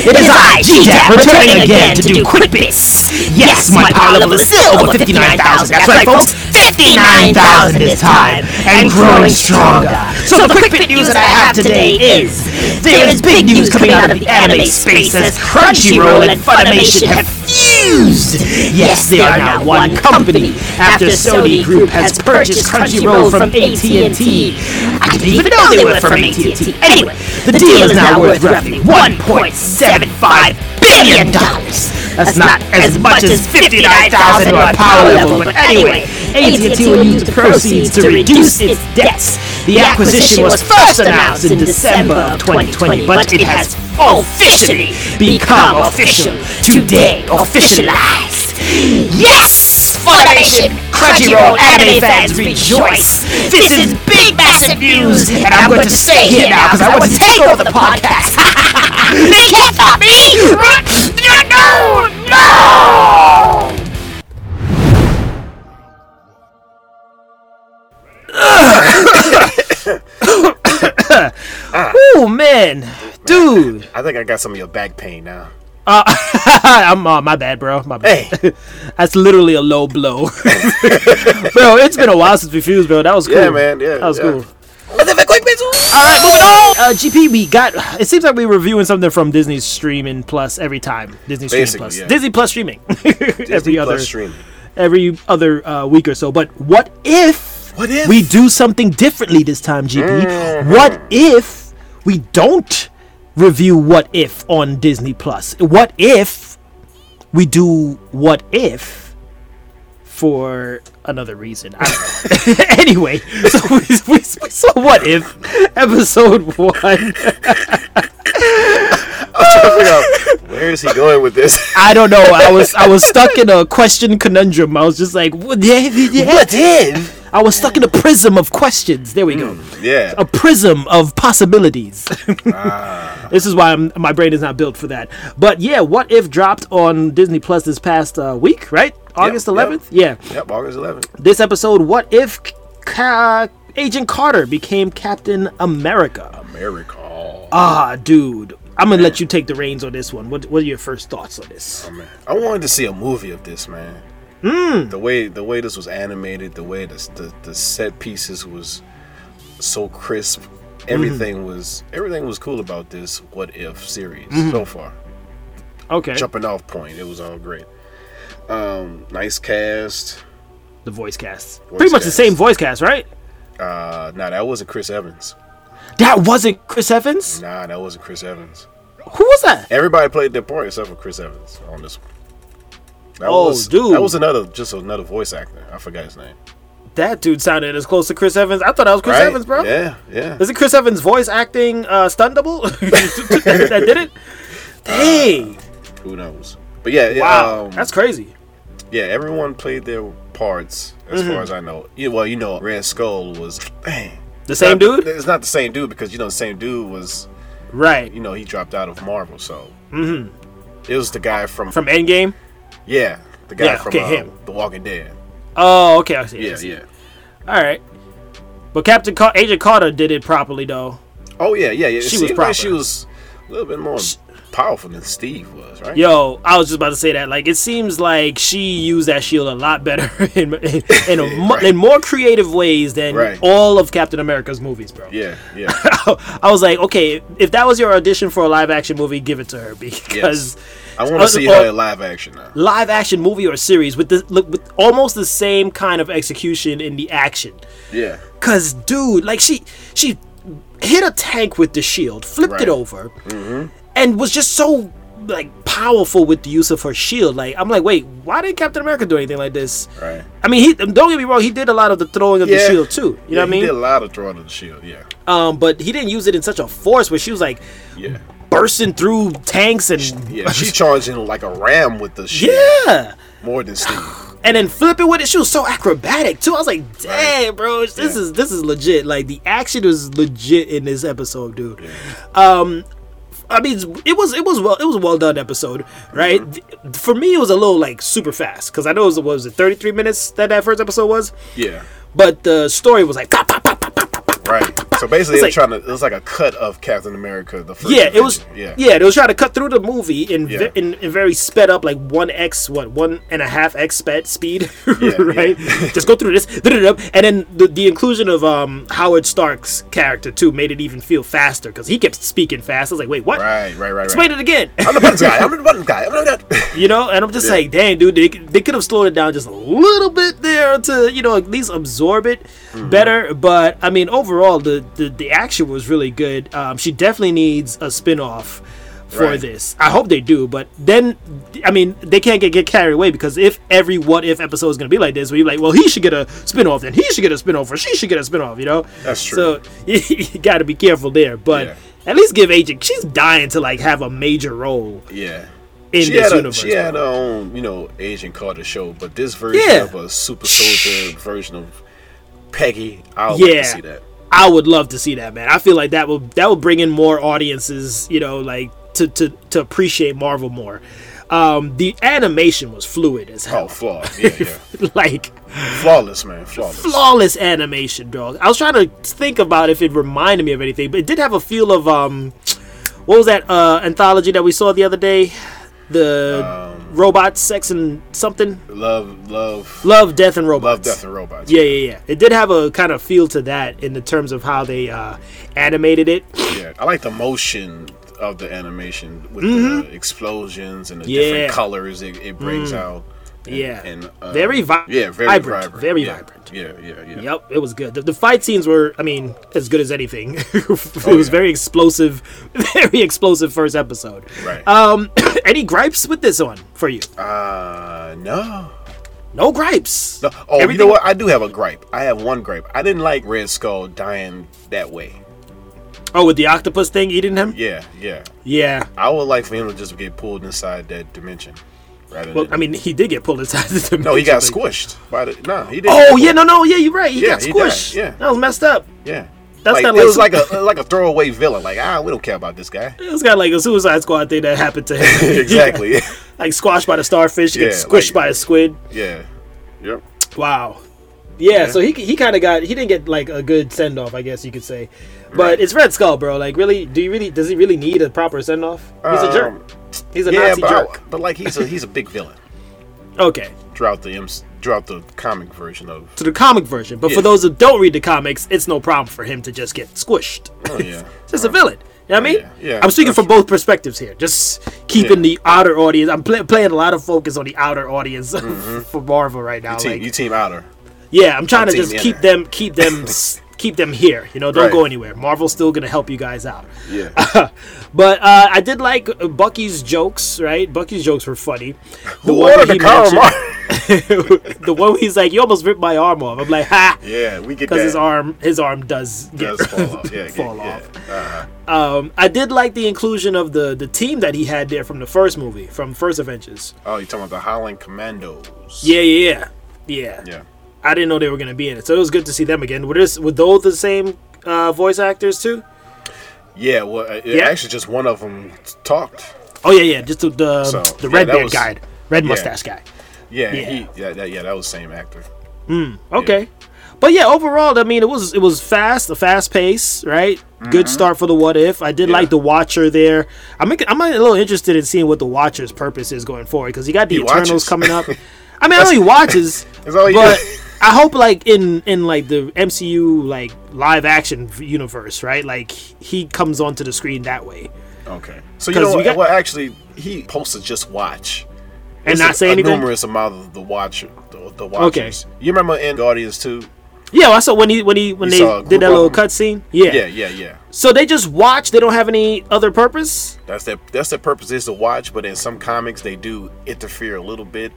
It is I, G-Dap, returning again to do quick bits. Yes, my power level is still over 59,000. That's right, folks. 59,000 this time. And growing stronger. So the quick bit news that I have today is there is big news coming out of the anime space as Crunchyroll and Funimation have fused. Yes, they are now one company after Sony Group has purchased Crunchyroll from AT&T. I didn't even know they were from AT&T. Anyway, the deal is now worth roughly 1.75 billion That's not as much as 59,000 on power level, but anyway, AT&T will use the proceeds to reduce its debts. The acquisition was first announced in December of 2020, but it has officially become official today, officialized. Yes! Funimation, Crunchyroll, anime fans rejoice! This is big, massive news, and I'm going to stay here now because I want to take over the podcast. they can't stop me! No! No! Oh man, dude. I think I got some of your back pain now. I'm uh, my bad, bro. My bad. Hey. That's literally a low blow, bro. It's been a while since we fused, bro. That was cool. Yeah, man, yeah, that was yeah. cool. All right, moving on. Uh, GP, we got. It seems like we're reviewing something from Disney's streaming plus every time. Disney streaming Basically, plus yeah. Disney plus streaming every Disney other streaming. every other uh, week or so. But what if What if? we do something differently this time, GP? What if we don't review What If on Disney Plus? What if we do What If for another reason? I don't know. anyway, so we, we, so What If episode one? I don't figure out, Where is he going with this? I don't know. I was I was stuck in a question conundrum. I was just like, what if? what if? I was stuck in a prism of questions. There we go. Yeah. A prism of possibilities. Ah. This is why I'm, my brain is not built for that. But yeah, what if dropped on Disney Plus this past uh, week, right? August yep. 11th? Yeah. Yep, August 11th. This episode, what if Ca- Agent Carter became Captain America? America. Ah, dude. I'm going to let you take the reins on this one. What, what are your first thoughts on this? Oh, man. I wanted to see a movie of this, man. The way the way this was animated, the way the the, the set pieces was so crisp. Everything was everything was cool about this what if series so far. Okay. Jumping off point, it was all great. Um, nice cast. The voice cast. Voice Pretty much the same voice cast, right? Uh, nah, that wasn't Chris Evans. That wasn't Chris Evans? Nah, that wasn't Chris Evans. Who was that? Everybody played their part except for Chris Evans on this one. That Oh, was, dude. That was another, just another voice actor. I forgot his name. That dude sounded as close to Chris Evans. I thought that was Chris Right? Evans, bro. Yeah, yeah. Is it Chris Evans' voice acting uh, stunt double that did it? Dang! Who knows? But yeah, yeah, wow, um, that's crazy. yeah. Everyone played their parts as Mm-hmm. far as I know. Yeah, well, you know, Red Skull was dang. The same Not- dude, It's not the same dude because you know the same dude was right? you know he dropped out of Marvel, so mm-hmm. it was the guy from, From Endgame. Yeah the guy Yeah, from okay, uh, him. The Walking Dead. Oh, okay, I see. I Yeah, see. yeah. All right, but Captain Car- Agent Carter did it properly though. Oh yeah, yeah, yeah. It She was proper. like she was a little bit more powerful than Steve was, right? Yo, I was just about to say that. Like, it seems like she used that shield a lot better in in, in, a, Right. in more creative ways than Right. all of Captain America's movies, bro. Yeah, yeah. I was like, okay, if that was your audition for a live action movie, give it to her because I want to see her in live action now. live action movie or series with the look with almost the same kind of execution in the action. Yeah, Cause dude, like she she hit a tank with the shield, flipped it Right. over, and was just so like powerful with the use of her shield. Like I'm like, wait, why didn't Captain America do anything like this? right. I mean, he don't get me wrong, he did a lot of the throwing of the shield too. You know what I mean? he did a lot of throwing of the shield. Yeah, Um, but he didn't use it in such a force where she was like yeah, bursting through tanks and yeah. She charged in like a ram with the shield yeah. more than Steve. and then flipping with it. She was so acrobatic too. I was like, "Dang, bro, this Yeah. is this is legit." Like the action was legit in this episode, dude. Um, I mean, it was it was well it was a well done episode, right? Th- For me, it was a little like super fast because I know it was, what was it thirty three minutes that that first episode was, Yeah, but the story was like pop, pop, pop, pop, pop, pop, pop. right. So basically, they were like- trying to. It was like a cut of Captain America. The first. Yeah, it was. Avenger. Yeah, they was trying to cut through the movie in Yeah. in, in very sped up, like one x what one and a half x sped speed, Yeah, right? Just go through this, and then the, the inclusion of um Howard Stark's character too made it even feel faster because he kept speaking fast. I was like, wait, what? Right, right, right, Explain right. it again. I'm the buttons guy. I'm the buttons guy. I'm the. you know, and I'm just Yeah. like, dang, dude, they, they could have slowed it down just a little bit there to you know at least absorb it Mm-hmm. better. But I mean, overall, the the, the action was really good. Um, she definitely needs a spin off for Right. this. I hope they do, but then I mean they can't get, get carried away because if every what if episode is gonna be like this, where you're like, well, he should get a spin off, then he should get a spin off, or she should get a spin off, you know? That's true. So you, you got to be careful there, but Yeah. at least give Agent. She's dying to like have a major role Yeah. in she this had a, universe. she had her own, you know, Agent Carter show, but this version Yeah. of a super soldier version of Peggy, I would like Yeah. to see that. I would love to see that, man. I feel like that will that will bring in more audiences, you know, like to to to appreciate Marvel more. Um, the animation was fluid as hell. Oh, hell, flawless. Yeah, yeah. like flawless, man. Flawless. flawless animation, dog. I was trying to think about if it reminded me of anything, but it did have a feel of um, what was that uh anthology that we saw the other day? the Um, robot, sex, and something. Love, love, Love, death, and robots. love, death, and robots. Yeah, yeah, yeah. It did have a kind of feel to that in the terms of how they uh, animated it. Yeah, I like the motion of the animation with the explosions and the Mm-hmm. Yeah. Mm. different colors it, it brings out. And, Yeah. and uh, Very vi- yeah, very vibrant, vibrant, very yeah. vibrant. Yeah, yeah, yeah. Yep, it was good. The, the fight scenes were, I mean, as good as anything. it was Oh, yeah. very explosive, very explosive first episode. Right. Um, any gripes with this one for you? uh, no. No gripes. No. Oh, you know what? I do have a gripe. I have one gripe. I didn't like Red Skull dying that way. Oh, with the octopus thing eating him? Yeah, yeah. Yeah. I would like for him to just get pulled inside that dimension. Well, I mean, he did get pulled dimension. no, he got squished by the. No, he didn't. Oh yeah, no, no, yeah, you're right. He Yeah, got squished. died, yeah. that was messed up. Yeah. That's like, not it like was like a like a throwaway villain. Like ah, we don't care about this guy. It was kind of like a Suicide Squad thing that happened to him. exactly. Yeah. like squashed by the starfish, Yeah, squished like- by a squid. yeah. Yep. Wow. Yeah, Yeah. so he he kind of got he didn't get like a good send off, I guess you could say. But Right. it's Red Skull, bro. Like, really, do you really does he really need a proper send off? He's a jerk. Um, He's a yeah, Nazi but, jerk. I- but like he's a he's a big villain Okay, throughout the throughout the comic version of. to the comic version. But Yeah. for those who don't read the comics, it's no problem for him to just get squished. Oh yeah. Just a villain. You know what I mean? Yeah, yeah, I'm speaking from both perspectives here. Just keeping Yeah. the outer audience. I'm pla playing a lot of focus on the outer audience for Marvel right now. Team, like, you team outer. yeah, I'm trying to team just inner. keep them, keep them, s- keep them here. You know, don't Right. go anywhere. Marvel's still gonna help you guys out. Yeah. But uh, I did like Bucky's jokes. Right, Bucky's jokes were funny. Who one ordered the he mentioned- the one he's like, "You almost ripped my arm off." I'm like, "Ha!" yeah, we get Because his arm, his arm does get does fall off. Yeah, fall yeah, off. Yeah. Uh-huh. Um, I did like the inclusion of the the team that he had there from the first movie, from first Avengers. Oh, you talking about the Howling Commandos? Yeah, yeah, yeah, yeah. Yeah. I didn't know they were gonna be in it, so it was good to see them again. Were this were those the same uh, voice actors too? Yeah. Well, uh, Yeah. actually, just one of them talked. Oh yeah, yeah, just the the, So, the yeah, red beard guy, red yeah. mustache guy. Yeah. Yeah. He. Yeah. That, yeah. That was the same actor. Okay. But yeah, overall, I mean, it was it was fast, a fast pace, right? Good start for the what if. I did Mm-hmm. Yeah. like the Watcher there. I'm I'm a little interested in seeing what the Watcher's purpose is going forward because you got the He Eternals watches. coming up. I mean, I know he watches, but. I hope like in in like the MCU like live action universe, right? Like he comes onto the screen that way Okay. So you know we what? got- well, actually, he to just watch and It's not a, say a anything. numerous amount of the watcher, the, the watchers. You remember in Guardians 2? Yeah, I saw when he when he when You they did that little cutscene. Yeah. Yeah, yeah, yeah. So they just watch. They don't have any other purpose. That's their that's their purpose is to watch, but in some comics they do interfere a little bit.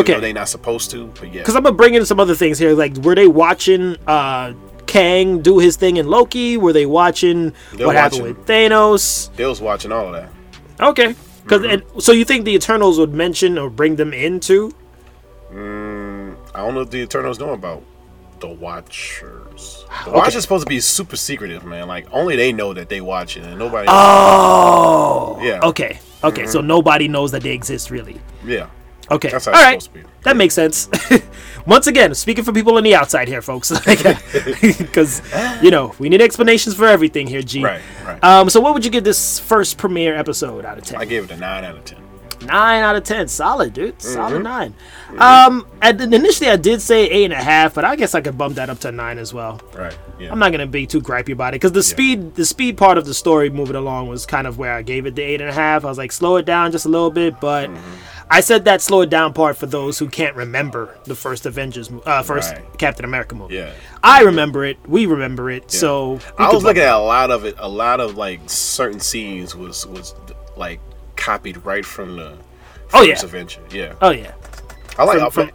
Okay. they're not supposed to, but yeah. Because I'm gonna bring in some other things here. Like, were they watching uh, Kang do his thing in Loki? Were they watching They're what happened watching. with Thanos? They was watching all of that. Okay. Because Mm-hmm. so you think the Eternals would mention or bring them into? I don't know if the Eternals know about the Watchers. The Okay. Watchers supposed to be super secretive, man. Like only they know that they watching, and nobody. Oh. Yeah. Okay. Okay. So nobody knows that they exist really. yeah, Okay. That's how All supposed to be. That makes sense. Once again, speaking for people on the outside here, folks, because you know we need explanations for everything here. G. right, right. Um. So, what would you give this first premiere episode out of ten? I gave it a nine out of ten. Nine out of ten, solid, dude. Mm-hmm. Solid nine. Um, at, initially I did say eight and a half, but I guess I could bump that up to nine as well. Right. Yeah. I'm not gonna be too gripey about it because the speed, the speed part of the story moving along was kind of where I gave it the eight and a half. I was like, slow it down just a little bit, but Mm-hmm. I said that slow it down part for those who can't remember the first Avengers, uh, first Right. Captain America movie. Yeah. I remember it. We remember it. So I was looking at a lot of it. A lot of like certain scenes was was like copied right from the Oh, yeah. Avenger. Yeah. Oh yeah. I like. From- I, from-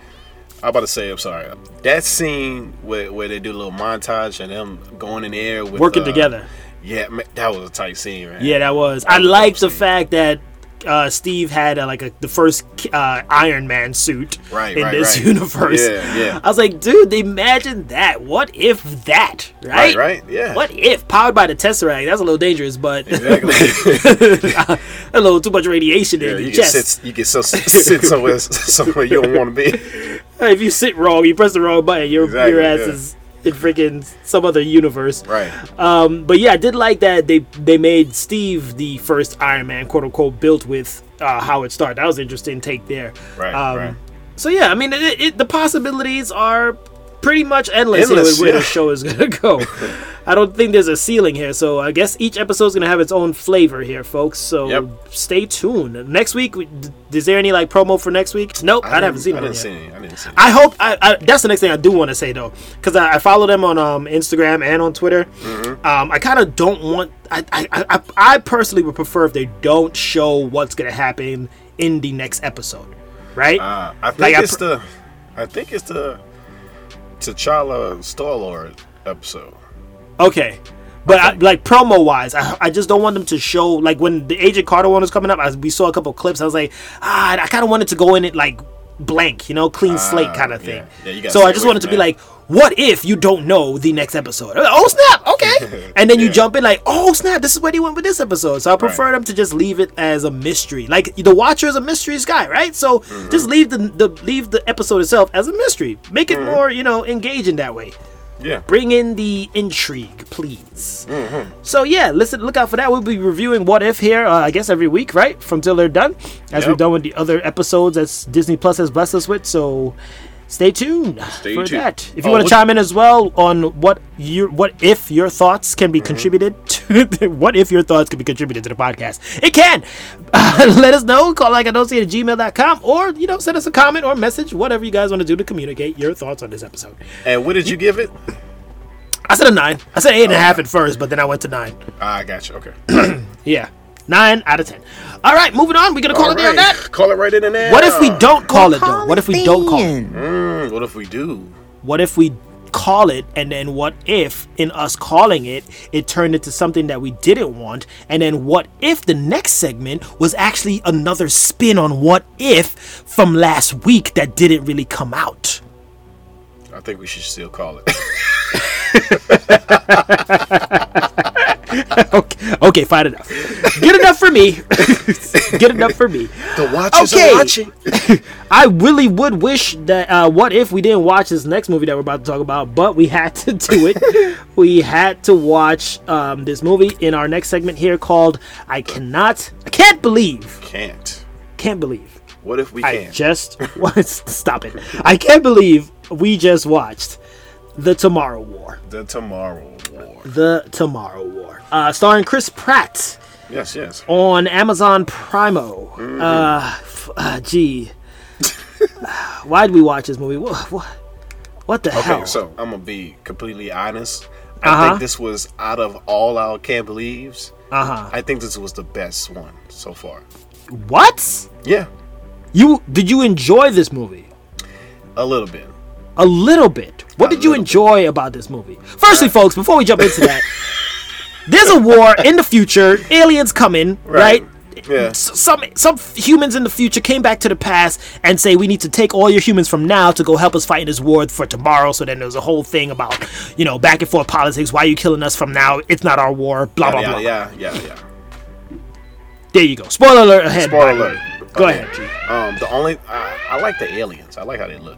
I'm about to say. I'm sorry. That scene where, where they do a little montage and them going in the air with Working uh, together. Yeah, man, that was a tight scene, man. Yeah, that was. I was like the awesome. fact that uh, Steve had uh, like a the first uh, Iron Man suit Right, in right, this right. universe. Yeah, yeah. I was like, dude, imagine that. What if that? Right? Right, right, yeah. What if powered by the Tesseract? That's a little dangerous, but Exactly. a little too much radiation yeah, in you your chest. sit. You get so, sit somewhere somewhere you don't want to be. If you sit wrong, you press the wrong button, your Exactly, your ass yeah. is in freaking some other universe. Right. Um, but yeah, I did like that they they made Steve the first Iron Man, quote unquote, built with uh, Howard Stark. That was an interesting take there. Right, Um, right. So yeah, I mean, it, it, the possibilities are pretty much endless, here Endless, with where yeah. the show is gonna go. I don't think there's a ceiling here, so I guess each episode is gonna have its own flavor here, folks. So Yep. stay tuned. Next week, d- is there any like promo for next week? Nope, I, haven't seen I yet. see. I didn't see. Any. I hope I, I that's the next thing I do want to say though, because I, I follow them on um, Instagram and on Twitter. Mm-hmm. Um, I kind of don't want. I, I, I I personally would prefer if they don't show what's gonna happen in the next episode, right? Uh, I think Like, I it's pr- the. I think it's the. T'Challa Star Lord episode. okay. But I, like promo wise, I, I just don't want them to show like when the Agent Carter one was coming up. I, we saw a couple clips. I was like, ah, I kind of wanted to go in it like blank, you know, clean slate kind of Ah, yeah. thing. Yeah, you so I just wanted to be like, what if you don't know the next episode? Oh snap, okay. and then you Yeah. jump in like, oh snap, this is where he went with this episode. So I prefer them to just leave it as a mystery. Like the Watcher is a mysteries guy, right? So Mm-hmm. just leave the, the leave the episode itself as a mystery. Make it Mm-hmm. more, you know, engaging that way. Yeah. Bring in the intrigue, please. Mm-hmm. So yeah, listen, look out for that. We'll be reviewing What If here, uh, I guess every week, right? From till they're done, as Yep. we've done with the other episodes that Disney Plus has blessed us with. So stay tuned Stay for tuned. that. If you Oh, want to chime in as well on what your what if your thoughts can be Mm-hmm. contributed to what if your thoughts can be contributed to the podcast, it can. Uh, let us know. Call like see at gmail.com or you know send us a comment or message, whatever you guys want to do to communicate your thoughts on this episode. And what did you give it? I said a nine. I said eight and a half at first, but then I went to nine. Ah, I got you. Okay. Yeah, nine out of ten. All right, moving on. We're gonna call it there on Alright. that. Call it right in there. What if we don't call it though? What if we don't call it? Mm, what if we do? What if we call it and then what if in us calling it it turned into something that we didn't want and then what if the next segment was actually another spin on what if from last week that didn't really come out I think we should still call it. okay okay fine enough good enough for me good enough for me the watchers Okay. are watching. I really would wish that uh, what if we didn't watch this next movie that we're about to talk about, but we had to do it. we had to watch um, this movie in our next segment here called "I cannot, I can't believe, Can't. can't believe." What if we I can? just stop it. I can't believe we just watched the Tomorrow War. the Tomorrow War. The Tomorrow War, uh, starring Chris Pratt Yes, yes. on Amazon Primo. Mm-hmm. Uh, f- uh, gee, why did we watch this movie? What, what, what the Okay, hell? so I'm gonna be completely honest. I Uh-huh. think this was out of all our can't believes. uh huh. I think this was the best one so far. What? Yeah, You did you enjoy this movie? a little bit. A little bit. What did you little bit. enjoy about this movie? Firstly, folks, before we jump into that, there's a war in the future. Aliens coming, right? Right. Yeah. S- Some some humans in the future came back to the past and say we need to take all your humans from now to go help us fight in this war for tomorrow. So then there's a whole thing about you know back and forth politics. Why are you killing us from now? It's not our war. Blah blah yeah, blah. yeah, yeah, yeah. There you go. Spoiler alert ahead. Spoiler by the way. alert. Go Okay. ahead. Um, the only I, I like the aliens. I like how they look.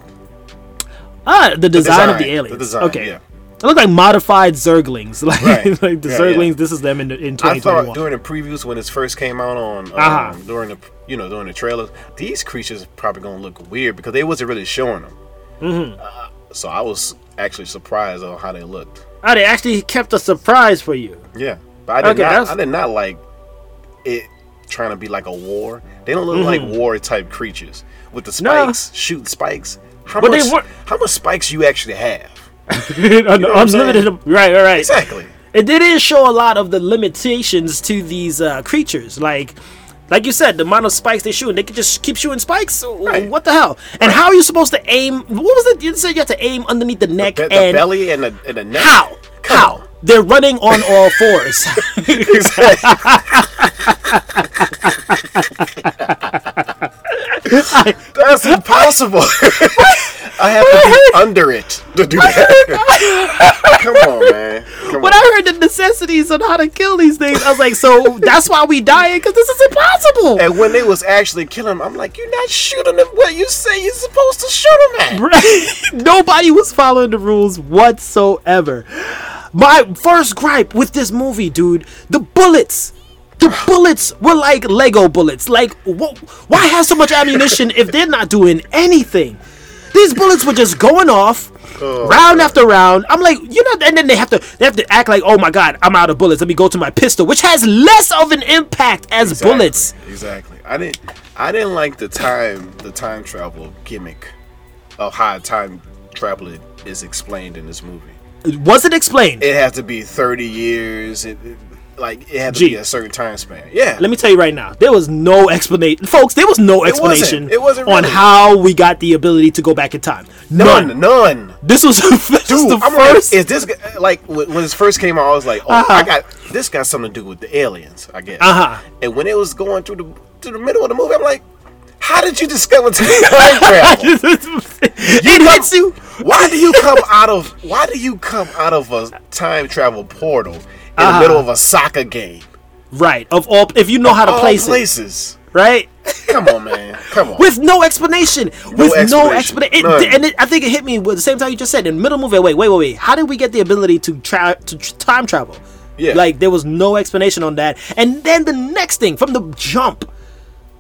Ah, the design, of the aliens. the design, okay. yeah. They look like modified Zerglings, like, Right. like the Yeah, Zerglings. yeah. This is them in in I thought 2021. during the previews when it first came out on um, Uh-huh. during the you know during the trailers, these creatures probably gonna look weird because they wasn't really showing them. Mm-hmm. Uh, so I was actually surprised on how they looked. Ah, they actually kept a surprise for you. Yeah, but I did Okay, not. I did not like it trying to be like a war. They don't look like war type creatures with the Mm-hmm. No. spikes, shooting spikes. How But much? weren't- How much spikes you actually have? What I'm Unlimited, right, right, right. Exactly. It didn't show a lot of the limitations to these uh, creatures, like. Like you said, the amount of spikes they shoot, and they could just keep shooting spikes. Right. What the hell? And how are you supposed to aim? What was it? You said you had to aim underneath the neck The, the and belly and the, and the neck. how? Come How? on. They're running on all fours. That's impossible. I have to be under it to do that. Come on, man. Come when I heard the necessities on how to kill these things, I was like, so that's why we dying because this is impossible. And when they was actually killing him, I'm like, you're not shooting him where you say you're supposed to shoot him at. Nobody was following the rules whatsoever. My first gripe with this movie, dude, the bullets. The bullets were like Lego bullets. Like, wh- why have so much ammunition if they're not doing anything? These bullets were just going off, oh. round after round. I'm like, you know, and then they have to they have to act like, oh my god, I'm out of bullets. Let me go to my pistol, which has less of an impact as Exactly, bullets. Exactly. I didn't. I didn't like the time the time travel gimmick of how time travel is explained in this movie. Was it explained? It had to be 30 years. It- like it had to Gee. be a certain time span. Yeah. Let me tell you right now, there was no explanation, folks. There was no wasn't. explanation It wasn't on how we got the ability to go back in time. None. none. None. This was, this Dude, the I'm first. like, is this like when this first came out? I was like, oh, Uh-huh. I got this got something to do with the aliens, I guess. Uh-huh. And when it was going through the through the middle of the movie, I'm like, how did you discover time travel? it hits you. Why do you come out of Why do you come out of a time travel portal Uh-huh. the middle of a soccer game? Right. Of all, if you know how to place it, places. right? Come on, man. Come on. With no explanation. With no explanation. explanation. And it, I think it hit me with the same time you just said in the middle movie. Wait, wait, wait, wait. How did we get the ability to tra- to time travel? Yeah. Like there was no explanation on that. And then the next thing from the jump,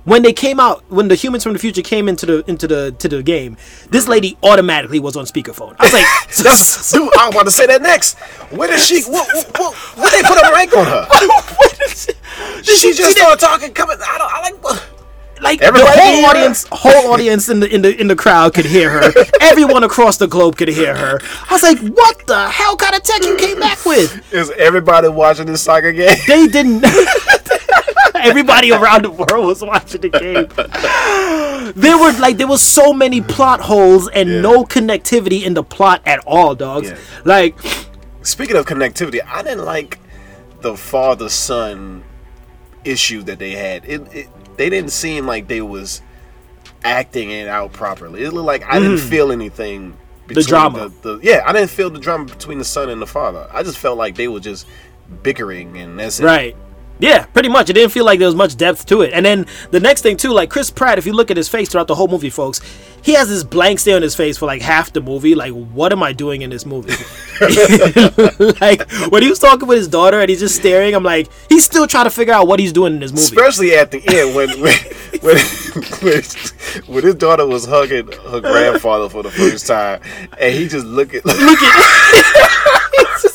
when they came out, when the humans from the future came into the into the to the game, this lady automatically was on speakerphone. I was like, That's, dude, I was about to say that next. Where did she? What? What? what they put a mic on her? what is it? Did She she- just she did- started talking. Coming. I don't. I like. what- like Everybody the whole audience, whole audience in the in the in the crowd could hear her. Everyone across the globe could hear her. I was like, what the hell kind of tech you came back with? Is everybody watching this soccer game? They didn't. Everybody around the world was watching the game. There were like there was so many plot holes and Yeah. no connectivity in the plot at all, dogs. Yeah. Like Speaking of connectivity, I didn't like the father son issue that they had. It, it they didn't seem like they was acting it out properly. It looked like I didn't feel anything. Between Mm. drama. The, the, yeah, I didn't feel the drama between the son and the father. I just felt like they were just bickering, and that's it. Right. Yeah, pretty much. It didn't feel like there was much depth to it. And then the next thing too, like Chris Pratt, if you look at his face throughout the whole movie, folks, he has this blank stare on his face for like half the movie. Like, what am I doing in this movie? like when he was talking with his daughter and he's just staring, I'm like, he's still trying to figure out what he's doing in this movie. Especially at the end when when when, when, his daughter was hugging her grandfather for the first time, and he just look at look at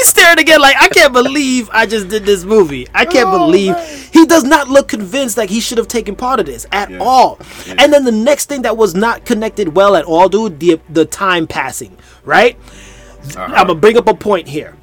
He's staring again like I can't believe I just did this movie. I can't Oh, believe he does not look convinced like he should have taken part of this at all. And then the next thing that was not connected well at all, dude, the the time passing, right? Uh-huh. I'm gonna bring up a point here.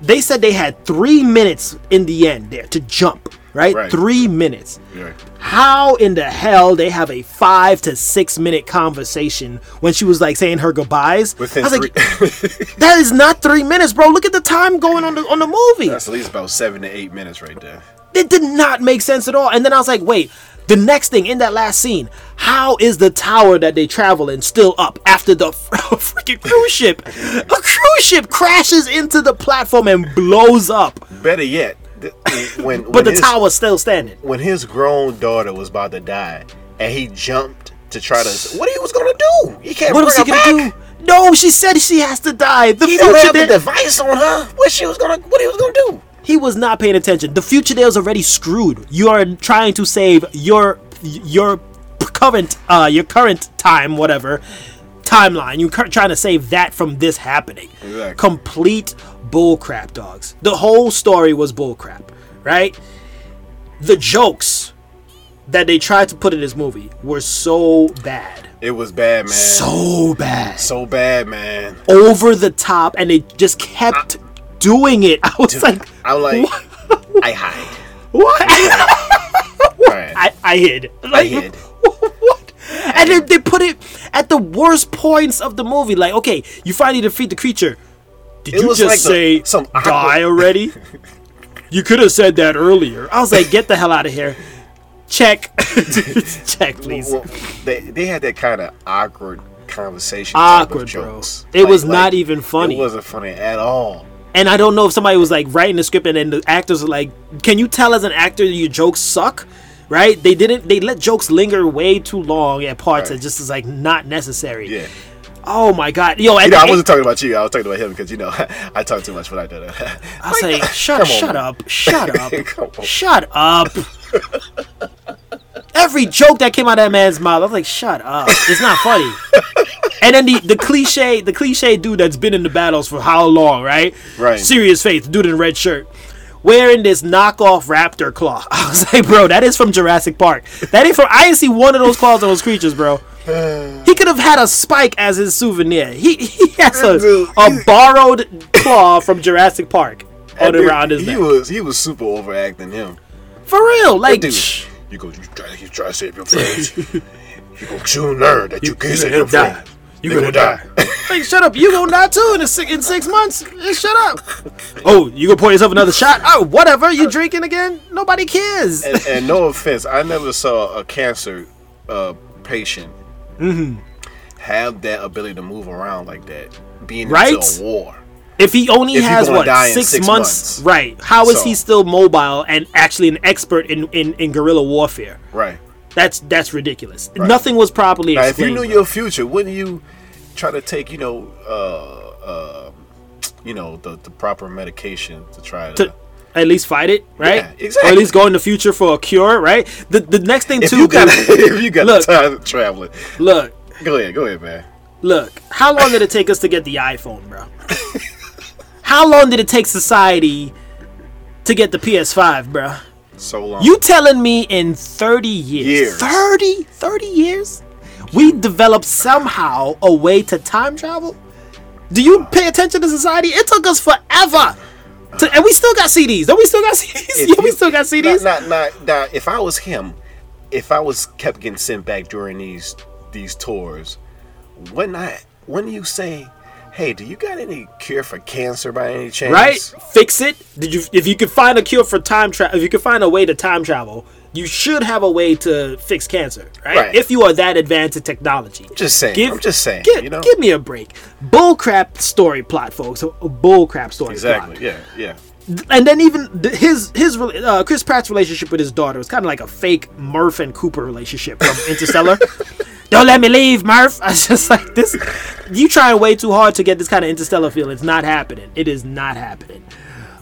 They said they had three minutes in the end there to jump, right? Right. Three minutes. Yeah. How in the hell they have a five to six minute conversation when she was like saying her goodbyes? within I was three. like, that is not three minutes, bro. Look at the time going on the on the movie. That's at least about seven to eight minutes right there. It did not make sense at all. And then I was like, wait, the next thing in that last scene, how is the tower that they travel in still up after the freaking cruise ship? A cruise ship crashes into the platform and blows up, Better yet, when but when the his, tower's still standing. when his grown daughter was about to die, and he jumped to try to what he was gonna do? He can't What was he her gonna back. do? No, she said she has to die. The He future have the device on her. What she was gonna? What he was gonna do? He was not paying attention. The future there is already screwed. You are trying to save your your current uh your current time whatever timeline. You're trying to save that from this happening. Exactly. Complete bullcrap, dogs. The whole story was bullcrap, right? The jokes that they tried to put in this movie were so bad, It was bad, man. so bad, so bad, man. over the top, and they just kept doing it. I was like, I'm like, what? I hide. what? I, I hid. Like, hid. What? And then they put it at the worst points of the movie. Like, okay, you finally defeat the creature. Did It you just like the- say some awkward- die already? you could have said that earlier. I was like, get the hell out of here. Check. Check, please. Well, they they had that kind of awkward conversation. Awkward, bro. jokes. It was not even funny. It wasn't funny at all. and I don't know if somebody was like writing the script and then the actors are like, "Can you tell as an actor your jokes suck?" Right? They didn't. They let jokes linger way too long at parts Right. that just is like not necessary. Yeah. Oh my god, yo! You know, I wasn't talking about you. I was talking about him because you know I talk too much when I do that. I was like, shut, shut up, shut up, shut up. Every joke that came out of that man's mouth, I was like, shut up. It's not funny. and then the, the cliche, the cliche dude that's been in the battles for how long, right? Right. Serious face, dude in red shirt. Wearing this knockoff raptor claw. I was like, bro, that is from Jurassic Park. That ain't from I didn't see one of those claws on those creatures, bro. He could have had a spike as his souvenir. He he has a, a borrowed claw from Jurassic Park on Dude, around his he neck. was he was super overacting him. For real, like Dude, shh, you go, you try, you try to save your friends. you go soon learn that you, can't save gonna your die. friends. You They gonna die. like shut up. You gonna die too in a six, in six months. Eh, Shut up. Oh, you gonna pour yourself another shot? Oh, whatever. You drinking again? Nobody cares. and, and no offense, I never saw a cancer uh, patient Mm-hmm. have that ability to move around like that, being Right? into a war. If he only If has what six, six months, months. right? How is So- he still mobile and actually an expert in in, in guerrilla warfare? Right. That's that's ridiculous. Nothing was properly Now, if you knew your future, wouldn't you try to take, you know, uh, uh, you know, the, the proper medication to try to? to at least fight it, right? Yeah, Or exactly. at least go in the future for a cure, right? The the next thing if too, you got, is- if you got Look. time traveling, look, go ahead, go ahead, man. look. How long did it take us to get the iPhone, bro? How long did it take society to get the PS5, bro? So long. You telling me in 30 years, Years. 30, 30 years, we developed somehow a way to time travel? Do you pay attention to society? It took us forever. And we still got CDs. Don't we still got CDs? Yeah, we still got CDs. Not, not, not, if I was him, if I was kept getting sent back during these these tours, wouldn't I? Wouldn't you say, "Hey, do you got any cure for cancer by any chance?" right? Fix it. Did you? If you could find a cure for time travel, if you could find a way to time travel, you should have a way to fix cancer, right? Right. If you are that advanced in technology. Just saying. I'm just saying. Give, you know. give me a break. Bullcrap story plot, folks. A bullcrap story exactly. plot. Yeah. Yeah. And then even his his uh, Chris Pratt's relationship with his daughter was kind of like a fake Murph and Cooper relationship from Interstellar. Don't let me leave, Murph. I was just like this. You trying way too hard to get this kind of Interstellar feel. It's not happening. It is not happening.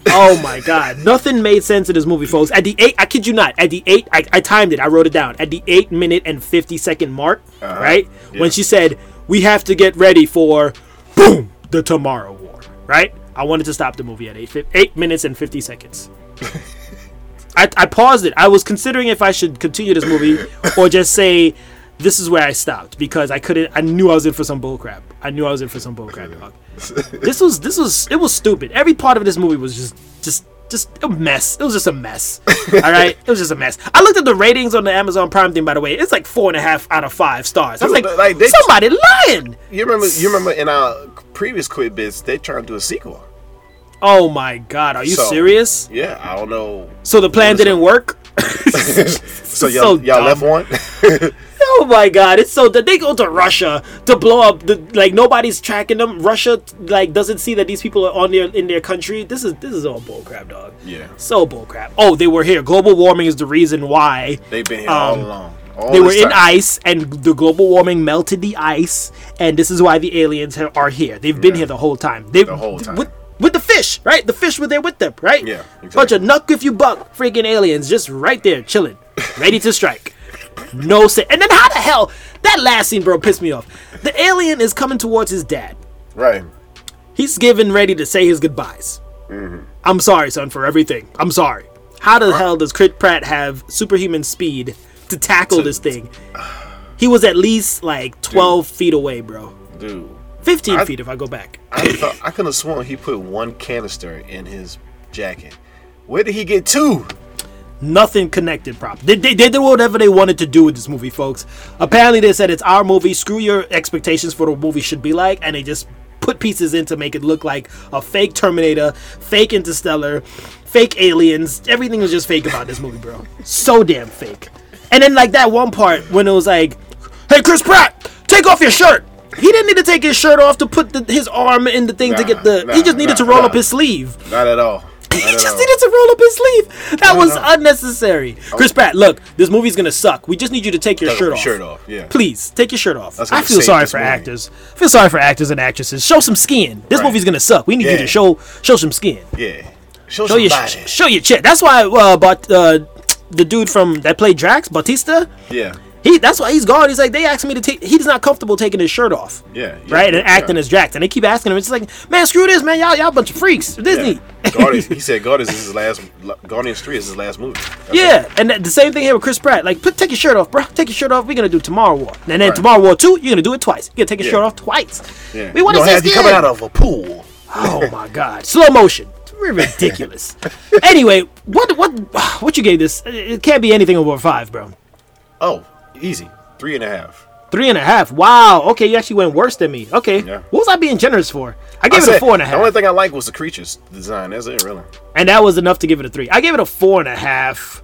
Oh my god, nothing made sense in this movie, folks. At the eight, I kid you not. At the eight, I, I timed it. I wrote it down. At the eight minute and fifty second mark, uh-huh. right yeah. when she said, "We have to get ready for boom the Tomorrow War," right? I wanted to stop the movie at eight eight minutes and fifty seconds. I, I paused it. I was considering if I should continue this movie or just say this is where I stopped because I couldn't. I knew I was in for some bullcrap. I knew I was in for some bullcrap. this was this was it was stupid. Every part of this movie was just just just a mess. It was just a mess. All right, it was just a mess. I looked at the ratings on the Amazon Prime thing. By the way, it's like four and a half out of five stars. I was like, like, they- somebody lying. You remember? You remember in our previous quit bits, they trying to do a sequel. Oh my god, are you So- serious? Yeah. I don't know. So the plan didn't work. So y'all, So y'all left one. Oh my god, it's so that they go to Russia to blow up the like nobody's tracking them. Russia like doesn't see that these people are on their in their country. This is this is all bullcrap, dog. yeah. So bullcrap. Oh, they were here. Global warming is the reason why They've been here Um, all along. All they were this in ice, and the global warming melted the ice, and this is why the aliens ha- are here. They've been Yeah. here the whole time. They've, The whole time. With, with the fish, right? The fish were there with them, right? Yeah, Bunch exactly. of knuck if you buck freaking aliens just right there chilling, ready to strike. No say. And then how the hell that last scene, bro, pissed me off. The alien is coming towards his dad. Right. He's getting ready to say his goodbyes. Mm-hmm. I'm sorry, son, for everything. I'm sorry. How the hell does Chris Pratt have superhuman speed to tackle this thing? He was at least like 12 feet away, bro. Dude. 15 I- feet if I go back. I thought I could have sworn he put one canister in his jacket. Where did he get two? Nothing connected prop. They, they, they did whatever they wanted to do with this movie, folks. Apparently, they said it's our movie. Screw your expectations for what the movie should be like, and they just put pieces in to make it look like a fake Terminator, fake Interstellar, fake aliens. Everything was just fake about this movie, bro. So damn fake. And then like that one part when it was like, "Hey, Chris Pratt, take off your shirt." He didn't need to take his shirt off to put the, his arm in the thing to get the. he just needed nah, to roll nah. up his sleeve. Not at all. He Not at just all. needed to roll up his sleeve. That was unnecessary. Chris Pratt, look, this movie's gonna suck. We just need you to take your Take shirt your off. shirt off, yeah. Please take your shirt off. I feel sorry for movie. actors. I feel sorry for actors and actresses. Show some skin. This Right. movie's gonna suck. We need you to show show some skin. Yeah. Show, Show your somebody. show your chest. That's why uh, but uh, the dude from that played Drax, Bautista, Yeah. He that's why he's gone. He's like they asked me to take. He's not comfortable taking his shirt off. Yeah. yeah, Right, and yeah. acting as Drax, and they keep asking him. It's like, man, screw this, man. Y'all, y'all a bunch of freaks. Disney. Yeah. Guardians, he said Guardians is his last. Guardians Three is his last movie. That's Yeah, it. and the same thing here with Chris Pratt. Like, put, take your shirt off, bro. Take your shirt off. We're gonna do Tomorrow War, and then Right. Tomorrow War Two, you're gonna do it twice. You're gonna take your Yeah. shirt off twice. Yeah. We want to see have you skin. coming out of a pool. Oh my god, slow motion. Ridiculous. anyway, what what what you gave this? It can't be anything over a five, bro. Oh, easy. Three and a half. Three and a half. Wow. Okay, you actually went worse than me. Okay. Yeah. What was I being generous for? I gave I it a four and The only thing I like was the creatures design. That's it, really. and that was enough to give it a three. I gave it a four and a half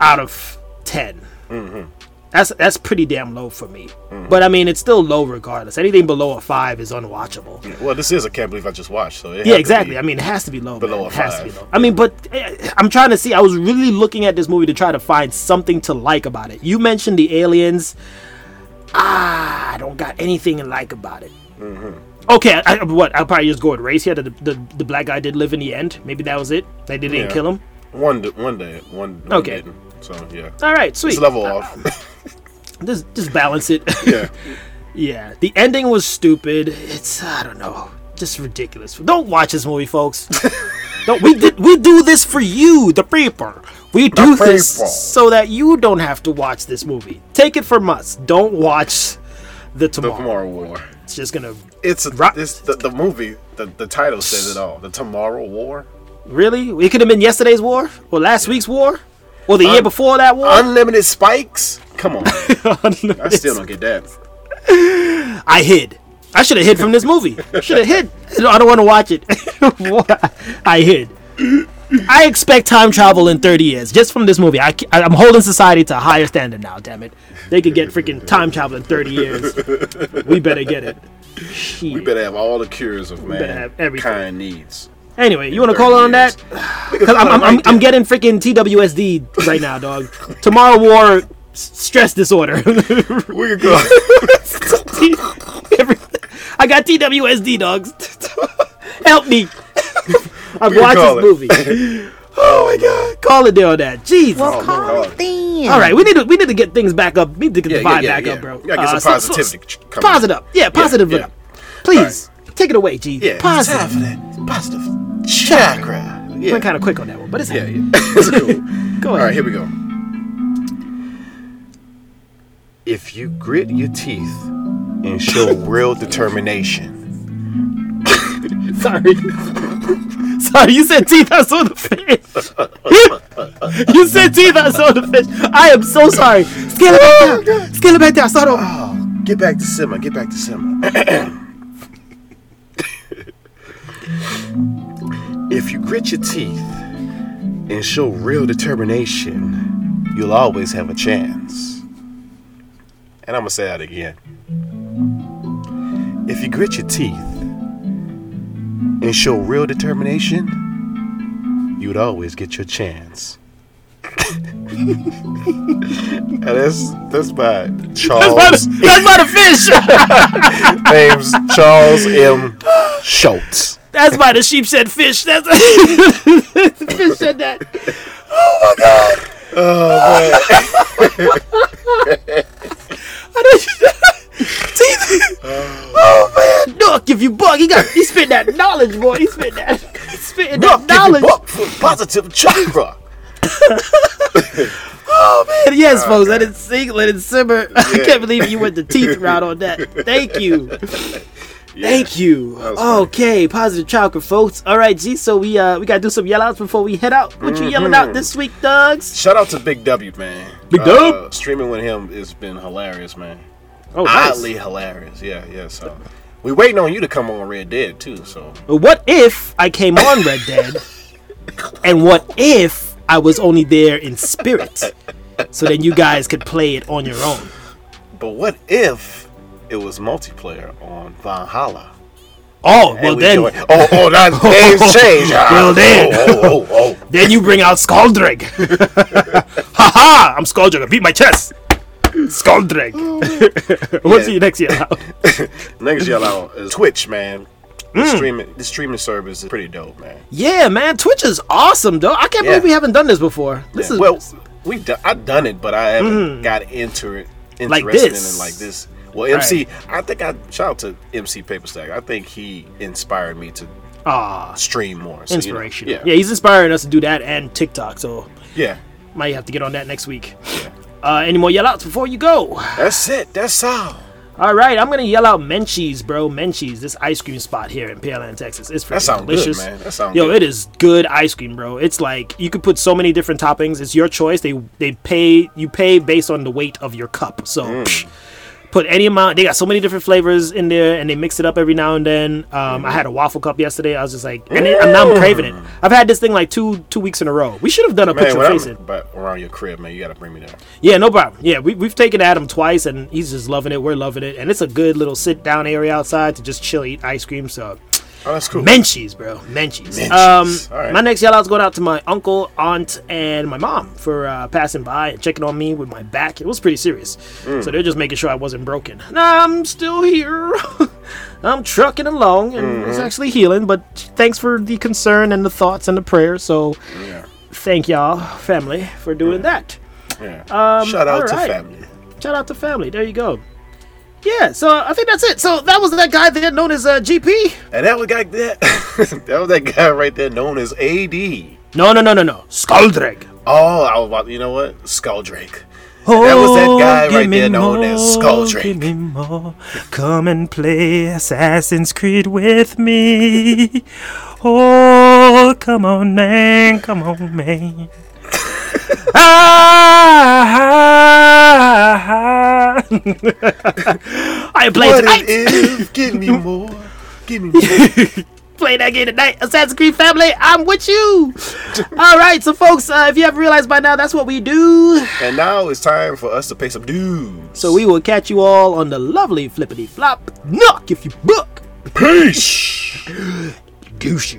out of 10 Mm-hmm. That's that's pretty damn low for me. But I mean, it's still low regardless. Anything below a five is unwatchable. Well, this is a can't believe I just watched. So it Yeah, exactly. I mean, it has to be low. below man. a It has to be low. I mean, but eh, I'm trying to see. I was really looking at this movie to try to find something to like about it. You mentioned the aliens. Ah, I don't got anything to like about it. Mm-hmm. Okay, I, I- what? I'll probably just go with race here. That the, the the black guy did live in the end. Maybe that was it. They didn't Yeah. kill him. one. One day. One. one Okay. didn't. So yeah. All right, sweet. It's level off. Just just balance it. yeah. Yeah, the ending was stupid. It's I don't know, just ridiculous. Don't watch this movie, folks. don't we did we do this for you, the people. We do this people. so that you don't have to watch this movie. Take it from us. Don't watch the The tomorrow. Tomorrow War. It's just gonna It's a, Ro- this the, the movie. The, the title says it all. The Tomorrow War. really. It could have been yesterday's war, or last week's war, or the year before that war. Unlimited spikes. Come on. I still don't get that. I hid. I should have hid from this movie. I Should have hid. I don't want to watch it. I hid. I expect time travel in 30 years just from this movie. I, am holding society to a higher standard now. Damn it! They could get freaking time travel in 30 years. We better get it. We better have all the cures of man. better have everything. mankind needs. Anyway, you want to call on that? Because I'm, I'm, I'm, I'm getting freaking TWSD right now, dog. Tomorrow War stress disorder. We can go. Every- I got TWSD, dogs. Help me. I've can watched this movie. Oh my god. Call it there on that. Jesus. Oh, God. All right, we need to we need to get things back up. We need to get Yeah, the vibe yeah, back yeah. up, bro. We gotta get Uh, some so- so- positivity ch- coming. Positive. up. Yeah, positive it yeah. up. Please take it away, G. Yeah, positive. time for that positive chakra. Yeah, Went kind of quick on that one, but it's yeah, yeah. It's cool. Go All ahead. right, here we go. If you grit your teeth and show real determination, Sorry. Sorry, you said teeth, I saw the fish. you said teeth, I saw the fish. I am so sorry. Scale it back down. Scale it back down. Start over. oh, get back to simmer. Get back to simmer. if you grit your teeth and show real determination, you'll always have a chance. And I'm gonna say that again. If you grit your teeth and show real determination, you'd always get your chance. That's that's by Charles. That's by the, that's by the fish. name's Charles M. Schulz. That's by the sheepshead fish. That's the fish said that. Oh, teeth. Positive chakra. Oh man, yes, folks. Let it sink, let it simmer. I can't believe you went the teeth route on that. Thank you. Thank you. was funny. Okay, positive chakra, folks. All right, G. So we uh we gotta do some yell outs before we head out. What you yelling out this week, Dogs? Shout out to Big W, man. Big Uh, Dub? streaming with him has been hilarious, man. Oh, nice. Oddly hilarious. Yeah, yeah. So we waiting on you to come on Red Dead too. So what if I came on Red Dead, and what if I was only there in spirit, so then you guys could play it on your own? But what if it was multiplayer on Valhalla. Oh, And well we then, oh, oh, now games change. Ah, Well then. oh, oh, oh, oh. then you bring out Skaldreg. ha ha! I'm Skaldreg. I beat my chest. Skaldreg. What's Yeah. your next year? Next yell out is Twitch, man. The Mm. streaming, the streaming service is pretty dope, man. yeah, man, Twitch is awesome, though. I can't Yeah. believe we haven't done this before. This Yeah. is well, we do, I've done it, but I haven't got into it, interested Like this. it like this. Well, MC, I think I shout out to MC Paperstack. I think he inspired me to ah stream more. So, you know, inspiration. yeah, yeah, he's inspiring us to do that and TikTok. So yeah, might have to get on that next week. yeah. Uh, any more yell outs before you go? That's it. That's all. All right, I'm gonna yell out Menchie's, bro. Menchie's, this ice cream spot here in Pearland, Texas. It's freaking good, delicious. man. That sound Yo, good. it is good ice cream, bro. It's like you could put so many different toppings. It's your choice. They they pay you pay based on the weight of your cup. So Mm. psh, put any amount. They got so many different flavors in there, and they mix it up every now and then. Um, I had a waffle cup yesterday. I was just like, and it, I'm now I'm craving it. I've had this thing like two two weeks in a row. We should have done a Man, picture face I'm but around your crib, man, you gotta bring me there. Yeah, no problem. Yeah, we, we've taken Adam twice, and he's just loving it. We're loving it, and it's a good little sit down area outside to just chill, eat ice cream. So, Oh, that's cool. Menchie's, bro, Menchie's. Menchie's. Um, right. my next yell out's going out to my uncle, aunt, and my mom for uh, passing by and checking on me with my back. It was pretty serious, Mm. so they're just making sure I wasn't broken. Nah, I'm still here. I'm trucking along, and Mm-hmm. it's actually healing. But thanks for the concern and the thoughts and the prayers. So, Yeah, thank y'all, family, for doing that. yeah. Um, Shout out to alright. family. Shout out to family. There you go. Yeah, so I think that's it. So that was that guy there known as uh, GP. And that was that that was that guy right there known as AD. No, no, no, no, no. Skaldreg. Oh, I was about you know what? Skulldrake. That was that guy right there known as more, Skulldrake. Give me more. Come and play Assassin's Creed with me. Oh, come on, man. Come on, man. ah, I playing What tonight. it is? Give me more. Give me more. play that game tonight. Assassin's Creed family, I'm with you. All right, so folks, uh, if you haven't realized by now, that's what we do. and now it's time for us to pay some dues. So we will catch you all on the lovely flippity flop knock if you book. peace. Douches.